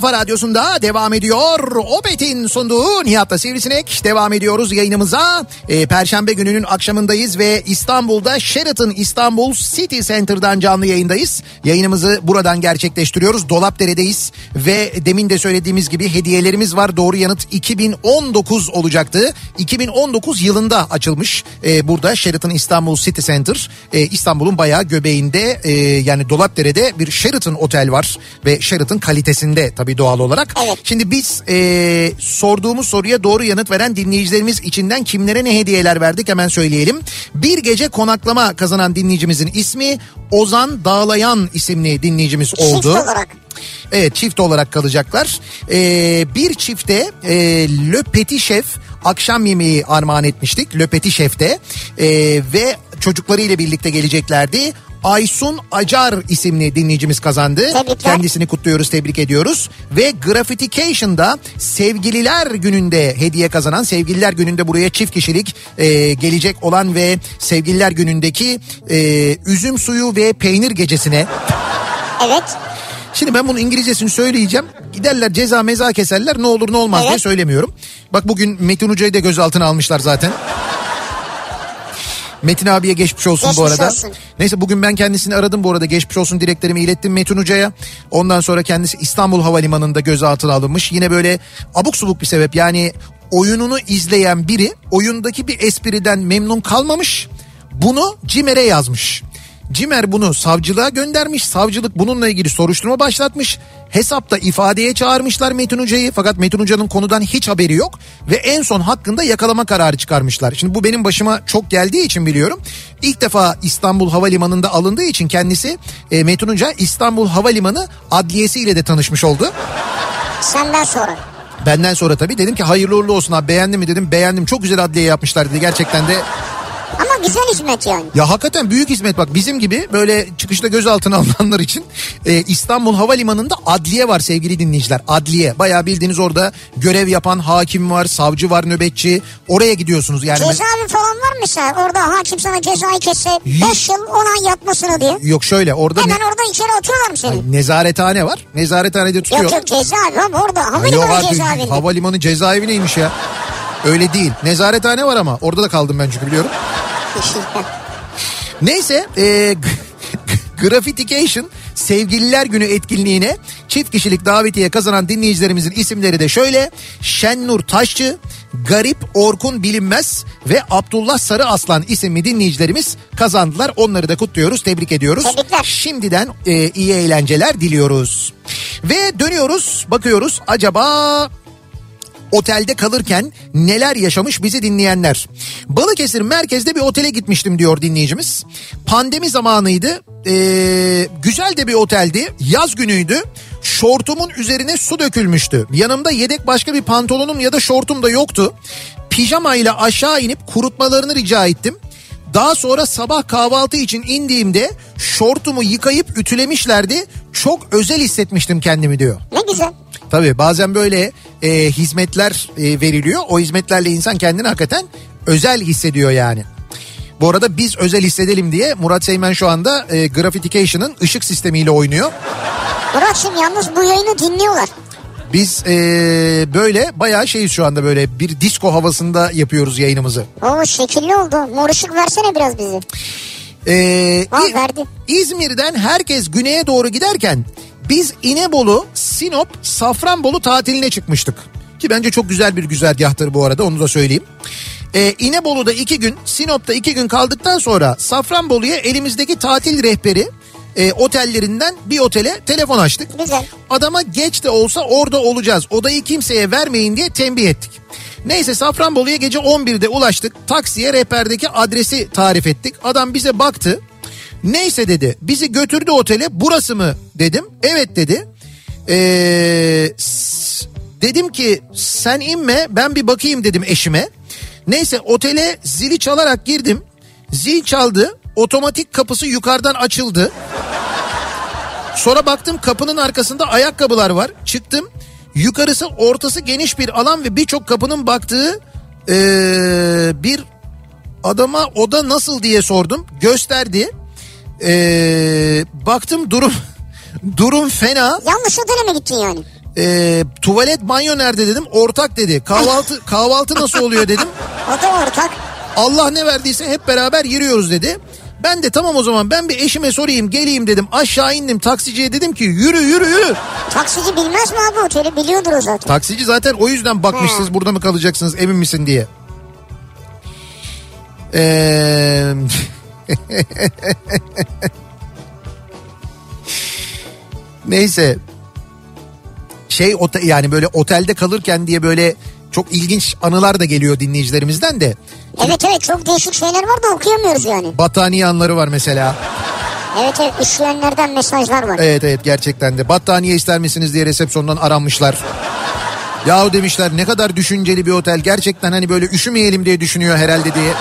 kafa radyosunda devam ediyor. Opet'in sunduğu Nihat'la Sivrisinek devam ediyoruz yayınımıza. Ee, Perşembe gününün akşamındayız ve İstanbul'da Sheraton İstanbul City Center'dan canlı yayındayız. Yayınımızı buradan gerçekleştiriyoruz. Dolapdere'deyiz ve demin de söylediğimiz gibi hediyelerimiz var. Doğru yanıt 2019 olacaktı. 2019 yılında açılmış ee, burada Sheraton İstanbul City Center. Ee, İstanbul'un bayağı göbeğinde e, yani Dolapdere'de bir Sheraton otel var ve Sheraton kalitesinde tabii doğal olarak. Evet. Şimdi biz e, sorduğumuz soruya doğru yanıt veren dinleyicilerimiz içinden kimlere ne hediyeler verdik hemen söyleyelim. Bir gece konaklama kazanan dinleyicimizin ismi Ozan Dağlayan isimli dinleyicimiz oldu. Çift olarak. Evet çift olarak kalacaklar. Ee, bir çifte e, Le Petit Chef akşam yemeği armağan etmiştik. Le Petit Chef'te Ee, ve çocuklarıyla birlikte geleceklerdi. Aysun Acar isimli dinleyicimiz kazandı. Tebrikler. Kendisini kutluyoruz, tebrik ediyoruz. Ve Graffitication'da Sevgililer Günü'nde hediye kazanan, Sevgililer Günü'nde buraya çift kişilik e, gelecek olan ve Sevgililer Günü'ndeki e, üzüm suyu ve peynir gecesine Evet. Şimdi ben bunun İngilizcesini söyleyeceğim. Giderler ceza meza keserler ne olur ne olmaz Evet. diye söylemiyorum. Bak bugün Metin Hoca'yı da gözaltına almışlar zaten. Metin abiye geçmiş olsun bu Geçmiş arada. olsun. Neyse bugün ben kendisini aradım bu arada geçmiş olsun dileklerimi ilettim Metin Hoca'ya. Ondan sonra kendisi İstanbul Havalimanı'nda gözaltına alınmış. Yine böyle abuk subuk bir sebep yani oyununu izleyen biri oyundaki bir espriden memnun kalmamış. Bunu Cimer'e yazmış. Cimer bunu savcılığa göndermiş. Savcılık bununla ilgili soruşturma başlatmış. Hesapta ifadeye çağırmışlar Metin Hoca'yı. Fakat Metin Hoca'nın konudan hiç haberi yok. Ve en son hakkında yakalama kararı çıkarmışlar. Şimdi bu benim başıma çok geldiği için biliyorum. İlk defa İstanbul Havalimanı'nda alındığı için kendisi e, Metin Hoca İstanbul Havalimanı Adliyesi ile de tanışmış oldu. Senden sonra. Benden sonra tabii dedim ki hayırlı uğurlu olsun abi beğendin mi dedim. Beğendim çok güzel adliye yapmışlar dedi. Gerçekten de güzel hizmet yani. Ya hakikaten büyük hizmet bak bizim gibi böyle çıkışta gözaltına *laughs* alınanlar için e, İstanbul Havalimanı'nda adliye var sevgili dinleyiciler. Adliye bayağı bildiğiniz orada görev yapan hakim var, savcı var, nöbetçi. Oraya gidiyorsunuz yani. Cezaevi falan var mı mesela? Orada hakim sana cezayı kesse 5 yıl 10 ay yatmasını diye. Yok şöyle orada Hemen ne, oradan içeri atıyorlar mı seni? nezarethane var. Nezarethanede tutuyor. Yok yok cezaevi orada. Havalimanı artık cezaevinde. havalimanı cezaevi neymiş ya? Öyle değil. Nezarethane var ama orada da kaldım ben çünkü biliyorum. Neyse e, *laughs* Graffitication Sevgililer Günü etkinliğine çift kişilik davetiye kazanan dinleyicilerimizin isimleri de şöyle. Şennur Taşçı, Garip Orkun Bilinmez ve Abdullah Sarı Aslan isimli dinleyicilerimiz kazandılar. Onları da kutluyoruz, tebrik ediyoruz. Tebrikler. Şimdiden e, iyi eğlenceler diliyoruz. Ve dönüyoruz, bakıyoruz acaba otelde kalırken neler yaşamış bizi dinleyenler. Balıkesir merkezde bir otele gitmiştim diyor dinleyicimiz. Pandemi zamanıydı. Ee, güzel de bir oteldi. Yaz günüydü. Şortumun üzerine su dökülmüştü. Yanımda yedek başka bir pantolonum ya da şortum da yoktu. Pijamayla aşağı inip kurutmalarını rica ettim. Daha sonra sabah kahvaltı için indiğimde şortumu yıkayıp ütülemişlerdi. Çok özel hissetmiştim kendimi diyor. Ne güzel. Tabii bazen böyle e, hizmetler e, veriliyor. O hizmetlerle insan kendini hakikaten özel hissediyor yani. Bu arada biz özel hissedelim diye Murat Seymen şu anda e, Graffitication'ın ışık sistemiyle oynuyor. Murat'cığım yalnız bu yayını dinliyorlar. Biz e, böyle bayağı şeyiz şu anda böyle bir disco havasında yapıyoruz yayınımızı. Oo şekilli oldu. Mor ışık versene biraz bizi. Ee, İ- verdi. İzmir'den herkes güneye doğru giderken biz İnebolu, Sinop, Safranbolu tatiline çıkmıştık. Ki bence çok güzel bir güzergahtır bu arada onu da söyleyeyim. Ee, İnebolu'da iki gün, Sinop'ta iki gün kaldıktan sonra Safranbolu'ya elimizdeki tatil rehberi e, otellerinden bir otele telefon açtık. Güzel. Adama geç de olsa orada olacağız. Odayı kimseye vermeyin diye tembih ettik. Neyse Safranbolu'ya gece 11'de ulaştık. Taksiye rehberdeki adresi tarif ettik. Adam bize baktı. Neyse dedi. Bizi götürdü otele. Burası mı dedim. Evet dedi. Ee, dedim ki sen inme ben bir bakayım dedim eşime. Neyse otele zili çalarak girdim. Zil çaldı. Otomatik kapısı yukarıdan açıldı. Sonra baktım kapının arkasında ayakkabılar var. Çıktım. Yukarısı ortası geniş bir alan ve birçok kapının baktığı eee, bir adama oda nasıl diye sordum. Gösterdi. Eee, baktım durum *laughs* durum fena. Yanlış otele mi gittin yani? Eee, tuvalet banyo nerede dedim. Ortak dedi. Kahvaltı *laughs* kahvaltı nasıl oluyor dedim. O da ortak. Allah ne verdiyse hep beraber yürüyoruz dedi. Ben de tamam o zaman ben bir eşime sorayım geleyim dedim. Aşağı indim taksiciye dedim ki yürü yürü yürü. Taksici bilmez mi abi oteli? Biliyordur o zaten. Taksici zaten o yüzden bakmış He. burada mı kalacaksınız emin misin diye. Ee... *laughs* Neyse. Şey yani böyle otelde kalırken diye böyle çok ilginç anılar da geliyor dinleyicilerimizden de. Evet evet çok değişik şeyler var da okuyamıyoruz yani. Battaniye anları var mesela. Evet evet üşüyenlerden mesajlar var. Evet evet gerçekten de battaniye ister misiniz diye resepsiyondan aranmışlar. Yahu demişler ne kadar düşünceli bir otel gerçekten hani böyle üşümeyelim diye düşünüyor herhalde diye.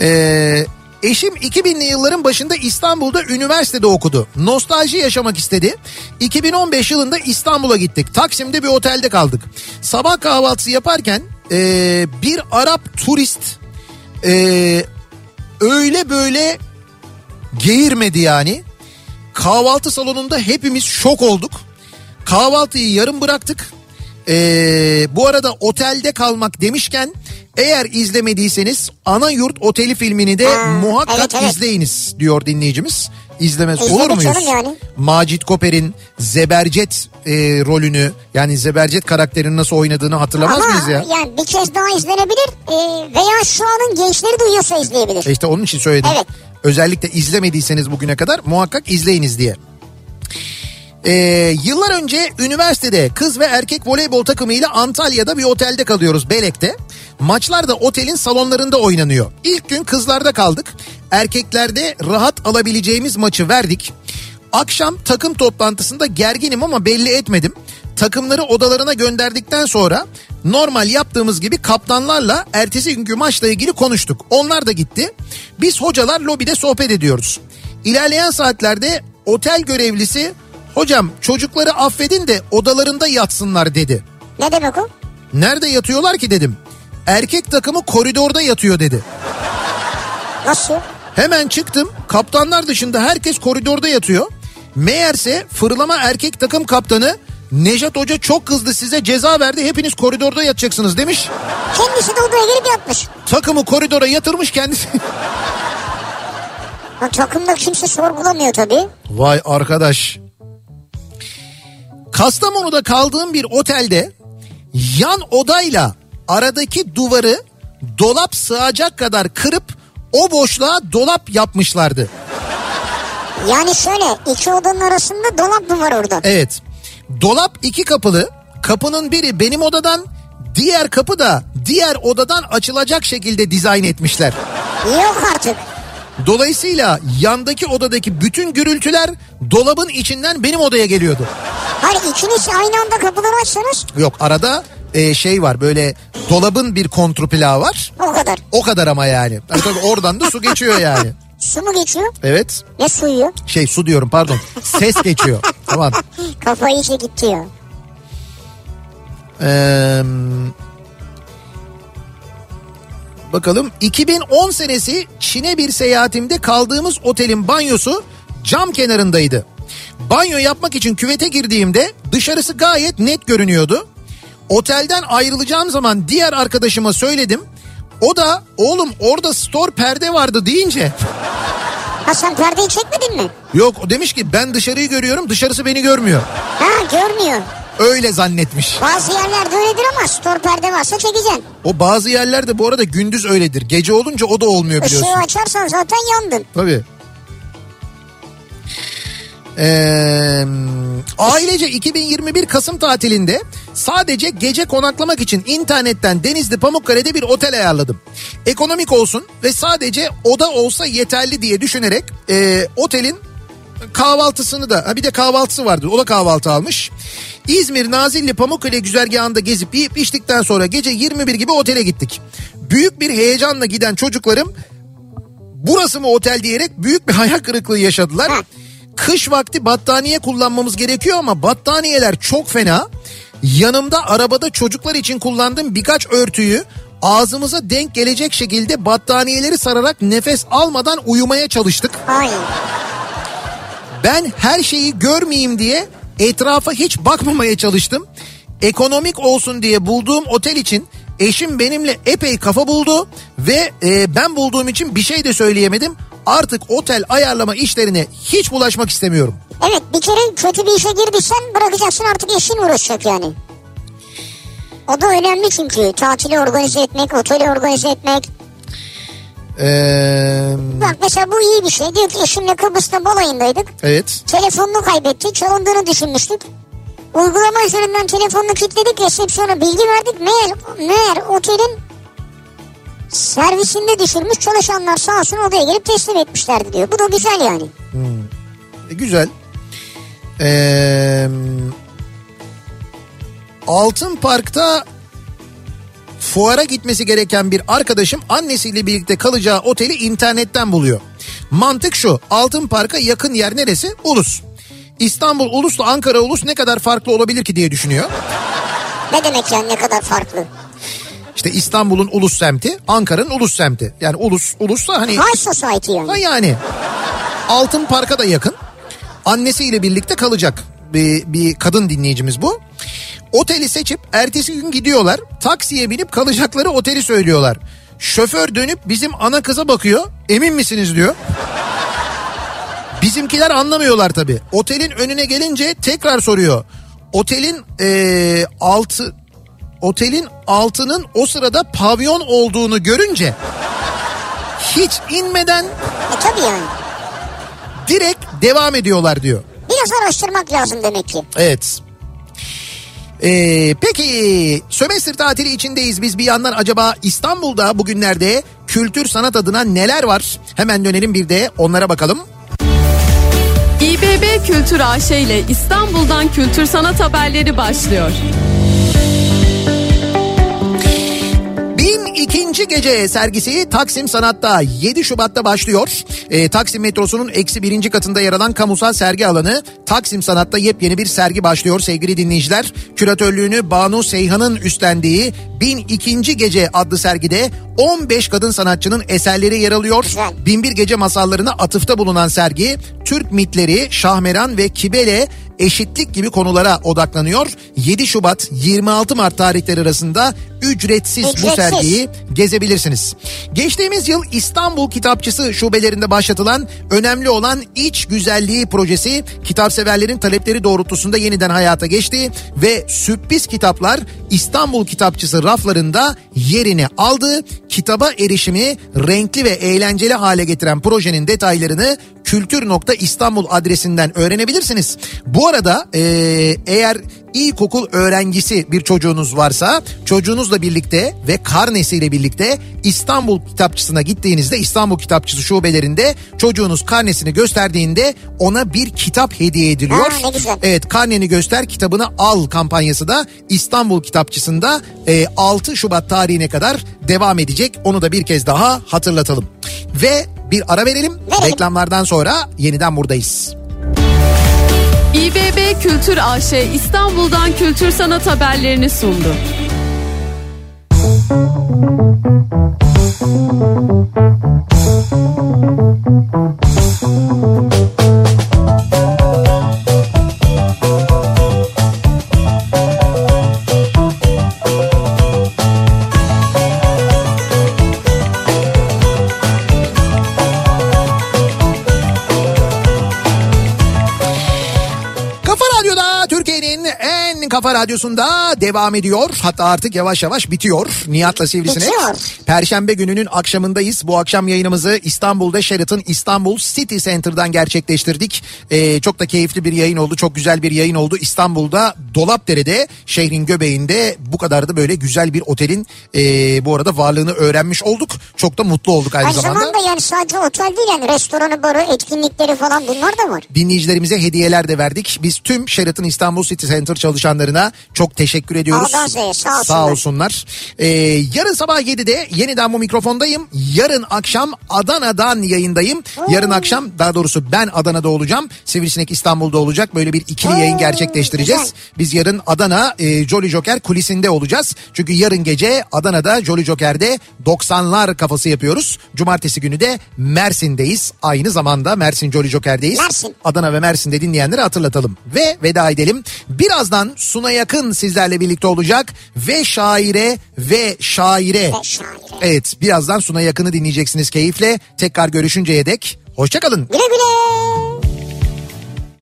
Ee, eşim 2000'li yılların başında İstanbul'da üniversitede okudu. Nostalji yaşamak istedi. 2015 yılında İstanbul'a gittik. Taksim'de bir otelde kaldık. Sabah kahvaltısı yaparken ee, bir Arap turist ee, öyle böyle geğirmedi yani. Kahvaltı salonunda hepimiz şok olduk. Kahvaltıyı yarım bıraktık. Ee, bu arada otelde kalmak demişken eğer izlemediyseniz Ana Yurt Oteli filmini de Ha, muhakkak evet, evet. izleyiniz diyor dinleyicimiz. İzlemez İzledik olur muyuz? yani. Macit Koper'in Zebercet e, rolünü yani Zebercet karakterini nasıl oynadığını hatırlamaz Ama mıyız ya? yani bir kez daha izlenebilir e, veya şu anın gençleri duyuyorsa izleyebilir. E İşte onun için söyledim. Evet. Özellikle izlemediyseniz bugüne kadar muhakkak izleyiniz diye. Ee, yıllar önce üniversitede kız ve erkek voleybol takımıyla Antalya'da bir otelde kalıyoruz Belek'te. Maçlar da otelin salonlarında oynanıyor. İlk gün kızlarda kaldık. Erkeklerde rahat alabileceğimiz maçı verdik. Akşam takım toplantısında gerginim ama belli etmedim. Takımları odalarına gönderdikten sonra normal yaptığımız gibi kaptanlarla ertesi günkü maçla ilgili konuştuk. Onlar da gitti. Biz hocalar lobide sohbet ediyoruz. İlerleyen saatlerde otel görevlisi hocam çocukları affedin de odalarında yatsınlar dedi. Ne demek o? Nerede yatıyorlar ki dedim. Erkek takımı koridorda yatıyor dedi. Nasıl? Hemen çıktım. Kaptanlar dışında herkes koridorda yatıyor. Meğerse fırlama erkek takım kaptanı Nejat Hoca çok kızdı size ceza verdi hepiniz koridorda yatacaksınız demiş. Kendisi de odaya girip yatmış. Takımı koridora yatırmış kendisi. *laughs* Ha, takımda kimse sorgulamıyor tabii. Vay arkadaş. Kastamonu'da kaldığım bir otelde yan odayla aradaki duvarı dolap sığacak kadar kırıp o boşluğa dolap yapmışlardı. Yani şöyle iki odanın arasında dolap mı var orada? Evet. Dolap iki kapılı. Kapının biri benim odadan, diğer kapı da diğer odadan açılacak şekilde dizayn etmişler. Yok artık. Dolayısıyla yandaki odadaki bütün gürültüler dolabın içinden benim odaya geliyordu. Hayır ikiniz aynı anda kapıları açsanız Yok arada e, şey var böyle dolabın bir kontrplağı var. o kadar. O kadar ama yani. Tabii, tabii oradan da su geçiyor yani. *laughs* Su mu geçiyor? Evet. Ne suyu? Şey su diyorum pardon. Ses geçiyor. Tamam. *laughs* Kafa iyice gitti ya. Ee, bakalım 2010 senesi Çin'e bir seyahatimde kaldığımız otelin banyosu cam kenarındaydı. Banyo yapmak için küvete girdiğimde dışarısı gayet net görünüyordu. Otelden ayrılacağım zaman diğer arkadaşıma söyledim. O da oğlum orada store perde vardı deyince Ha sen perdeyi çekmedin mi? yok o demiş ki ben dışarıyı görüyorum dışarısı beni görmüyor. Ha görmüyor. Öyle zannetmiş. Bazı yerlerde öyledir ama stor perde varsa çekeceksin. O bazı yerlerde bu arada gündüz öyledir. Gece olunca o da olmuyor biliyorsun. Işığı açarsan zaten yandın. Tabii. Ee, ailece 2021 Kasım tatilinde sadece gece konaklamak için internetten Denizli Pamukkale'de bir otel ayarladım. Ekonomik olsun ve sadece oda olsa yeterli diye düşünerek e, otelin kahvaltısını da ha bir de kahvaltısı vardı o da kahvaltı almış. İzmir Nazilli Pamukkale güzergahında gezip yiyip içtikten sonra gece 21 gibi otele gittik. Büyük bir heyecanla giden çocuklarım burası mı otel diyerek büyük bir hayal kırıklığı yaşadılar. Kış vakti battaniye kullanmamız gerekiyor ama battaniyeler çok fena. Yanımda arabada çocuklar için kullandığım birkaç örtüyü ağzımıza denk gelecek şekilde battaniyeleri sararak nefes almadan uyumaya çalıştık. Ay. Ben her şeyi görmeyeyim diye etrafa hiç bakmamaya çalıştım. Ekonomik olsun diye bulduğum otel için eşim benimle epey kafa buldu ve e, ben bulduğum için bir şey de söyleyemedim. Artık otel ayarlama işlerine hiç bulaşmak istemiyorum. Evet bir kere kötü bir işe girdiysen bırakacaksın artık eşin uğraşacak yani. O da önemli çünkü tatili organize etmek, oteli organize etmek. Ee, Bak mesela bu iyi bir şey. Diyor ki eşimle Kıbrıs'ta balayındaydık. evet. Telefonunu kaybetti. Çalındığını düşünmüştük. Uygulama üzerinden telefonunu kilitledik. Resepsiyona bilgi verdik. Meğer, meğer otelin servisinde düşürmüş çalışanlar sağ olsun odaya gelip teslim etmişlerdi diyor. Bu da güzel yani. E, güzel. Ee, Altın Park'ta fuara gitmesi gereken bir arkadaşım annesiyle birlikte kalacağı oteli internetten buluyor. Mantık şu Altın Park'a yakın yer neresi? Ulus. İstanbul Ulus'la Ankara Ulus ne kadar farklı olabilir ki diye düşünüyor. Ne demek yani ne kadar farklı? İşte İstanbul'un Ulus semti, Ankara'nın Ulus semti. Yani Ulus, Ulus da hani... High society yani. Ha yani. Altın Park'a da yakın. Annesiyle birlikte kalacak bir, bir kadın dinleyicimiz bu. Oteli seçip ertesi gün gidiyorlar. Taksiye binip kalacakları oteli söylüyorlar. Şoför dönüp bizim ana kıza bakıyor. Emin misiniz diyor. Bizimkiler anlamıyorlar tabii. Otelin önüne gelince tekrar soruyor. Otelin ee, altı otelin altının o sırada pavyon olduğunu görünce hiç inmeden E tabii yani. direkt devam ediyorlar diyor. Biraz araştırmak lazım demek ki. Evet. Ee, peki sömestr tatili içindeyiz biz bir yandan acaba İstanbul'da bugünlerde kültür sanat adına neler var? Hemen dönelim bir de onlara bakalım. İBB Kültür AŞ ile İstanbul'dan kültür sanat haberleri başlıyor. İkinci gece sergisi Taksim Sanat'ta 7 Şubat'ta başlıyor. Ee, Taksim metrosunun eksi birinci katında yer alan kamusal sergi alanı Taksim Sanat'ta yepyeni bir sergi başlıyor sevgili dinleyiciler. Küratörlüğünü Banu Seyhan'ın üstlendiği Bin ikinci Gece adlı sergide 15 kadın sanatçının eserleri yer alıyor. Güzel. Binbir Gece masallarına atıfta bulunan sergi Türk mitleri, Şahmeran ve Kibele eşitlik gibi konulara odaklanıyor. 7 Şubat 26 Mart tarihleri arasında ücretsiz, bu Ücretsiz. sergiyi gezebilirsiniz. Geçtiğimiz yıl İstanbul Kitapçısı şubelerinde başlatılan önemli olan İç Güzelliği projesi kitapseverlerin talepleri doğrultusunda yeniden hayata geçti ve sürpriz kitaplar İstanbul Kitapçısı raflarında yerini aldı. Kitaba erişimi renkli ve eğlenceli hale getiren projenin detaylarını kültür.istanbul adresinden öğrenebilirsiniz. Bu arada eğer ilkokul öğrencisi bir çocuğunuz varsa çocuğunuzla birlikte ve karnesiyle birlikte İstanbul Kitapçısı'na gittiğinizde İstanbul Kitapçısı şubelerinde çocuğunuz karnesini gösterdiğinde ona bir kitap hediye ediliyor. Aa, ne güzel. Evet karneni göster kitabını al kampanyası da İstanbul Kitapçısı'nda e, 6 Şubat tarihine kadar devam edecek. Onu da bir kez daha hatırlatalım. Ve bir ara verelim. Verelim. Reklamlardan sonra yeniden buradayız. İBB Kültür AŞ İstanbul'dan kültür sanat haberlerini sundu. Kafa radyosunda devam ediyor. Hatta artık yavaş yavaş bitiyor. Nihat'la Sivrisinek. Bitiyor. Perşembe gününün akşamındayız. Bu akşam yayınımızı İstanbul'da Sheraton İstanbul City Center'dan gerçekleştirdik. Ee, çok da keyifli bir yayın oldu. Çok güzel bir yayın oldu. İstanbul'da Dolapdere'de şehrin göbeğinde bu kadar da böyle güzel bir otelin e, bu arada varlığını öğrenmiş olduk. Çok da mutlu olduk aynı, Aynı zamanda. zamanda yani sadece otel değil yani restoranı, barı, etkinlikleri falan bunlar da var. Dinleyicilerimize hediyeler de verdik. Biz tüm Sheraton İstanbul City Center çalışanlarına çok teşekkür ediyoruz. A'dan Z'ye sağ olsunlar. Sağ olsunlar. Ee, yarın sabah 7'de yeniden bu mikrofondayım. Yarın akşam Adana'dan yayındayım. Yarın akşam daha doğrusu ben Adana'da olacağım. Sivrisinek İstanbul'da olacak. Böyle bir ikili Oo, yayın gerçekleştireceğiz. güzel. Biz yarın Adana e, Jolly Joker kulisinde olacağız. Çünkü yarın gece Adana'da Jolly Joker'de 90'lar kafası yapıyoruz. Cumartesi günü de Mersin'deyiz. Aynı zamanda Mersin Jolly Joker'deyiz. Mersin. Adana ve Mersin'de dinleyenleri hatırlatalım. Ve veda edelim. Birazdan Suna Yakın sizlerle birlikte olacak. Ve şaire ve şaire. Ve şaire. Evet birazdan Suna Yakın'ı dinleyeceksiniz keyifle. Tekrar görüşünceye dek. Hoşçakalın. Güle güle.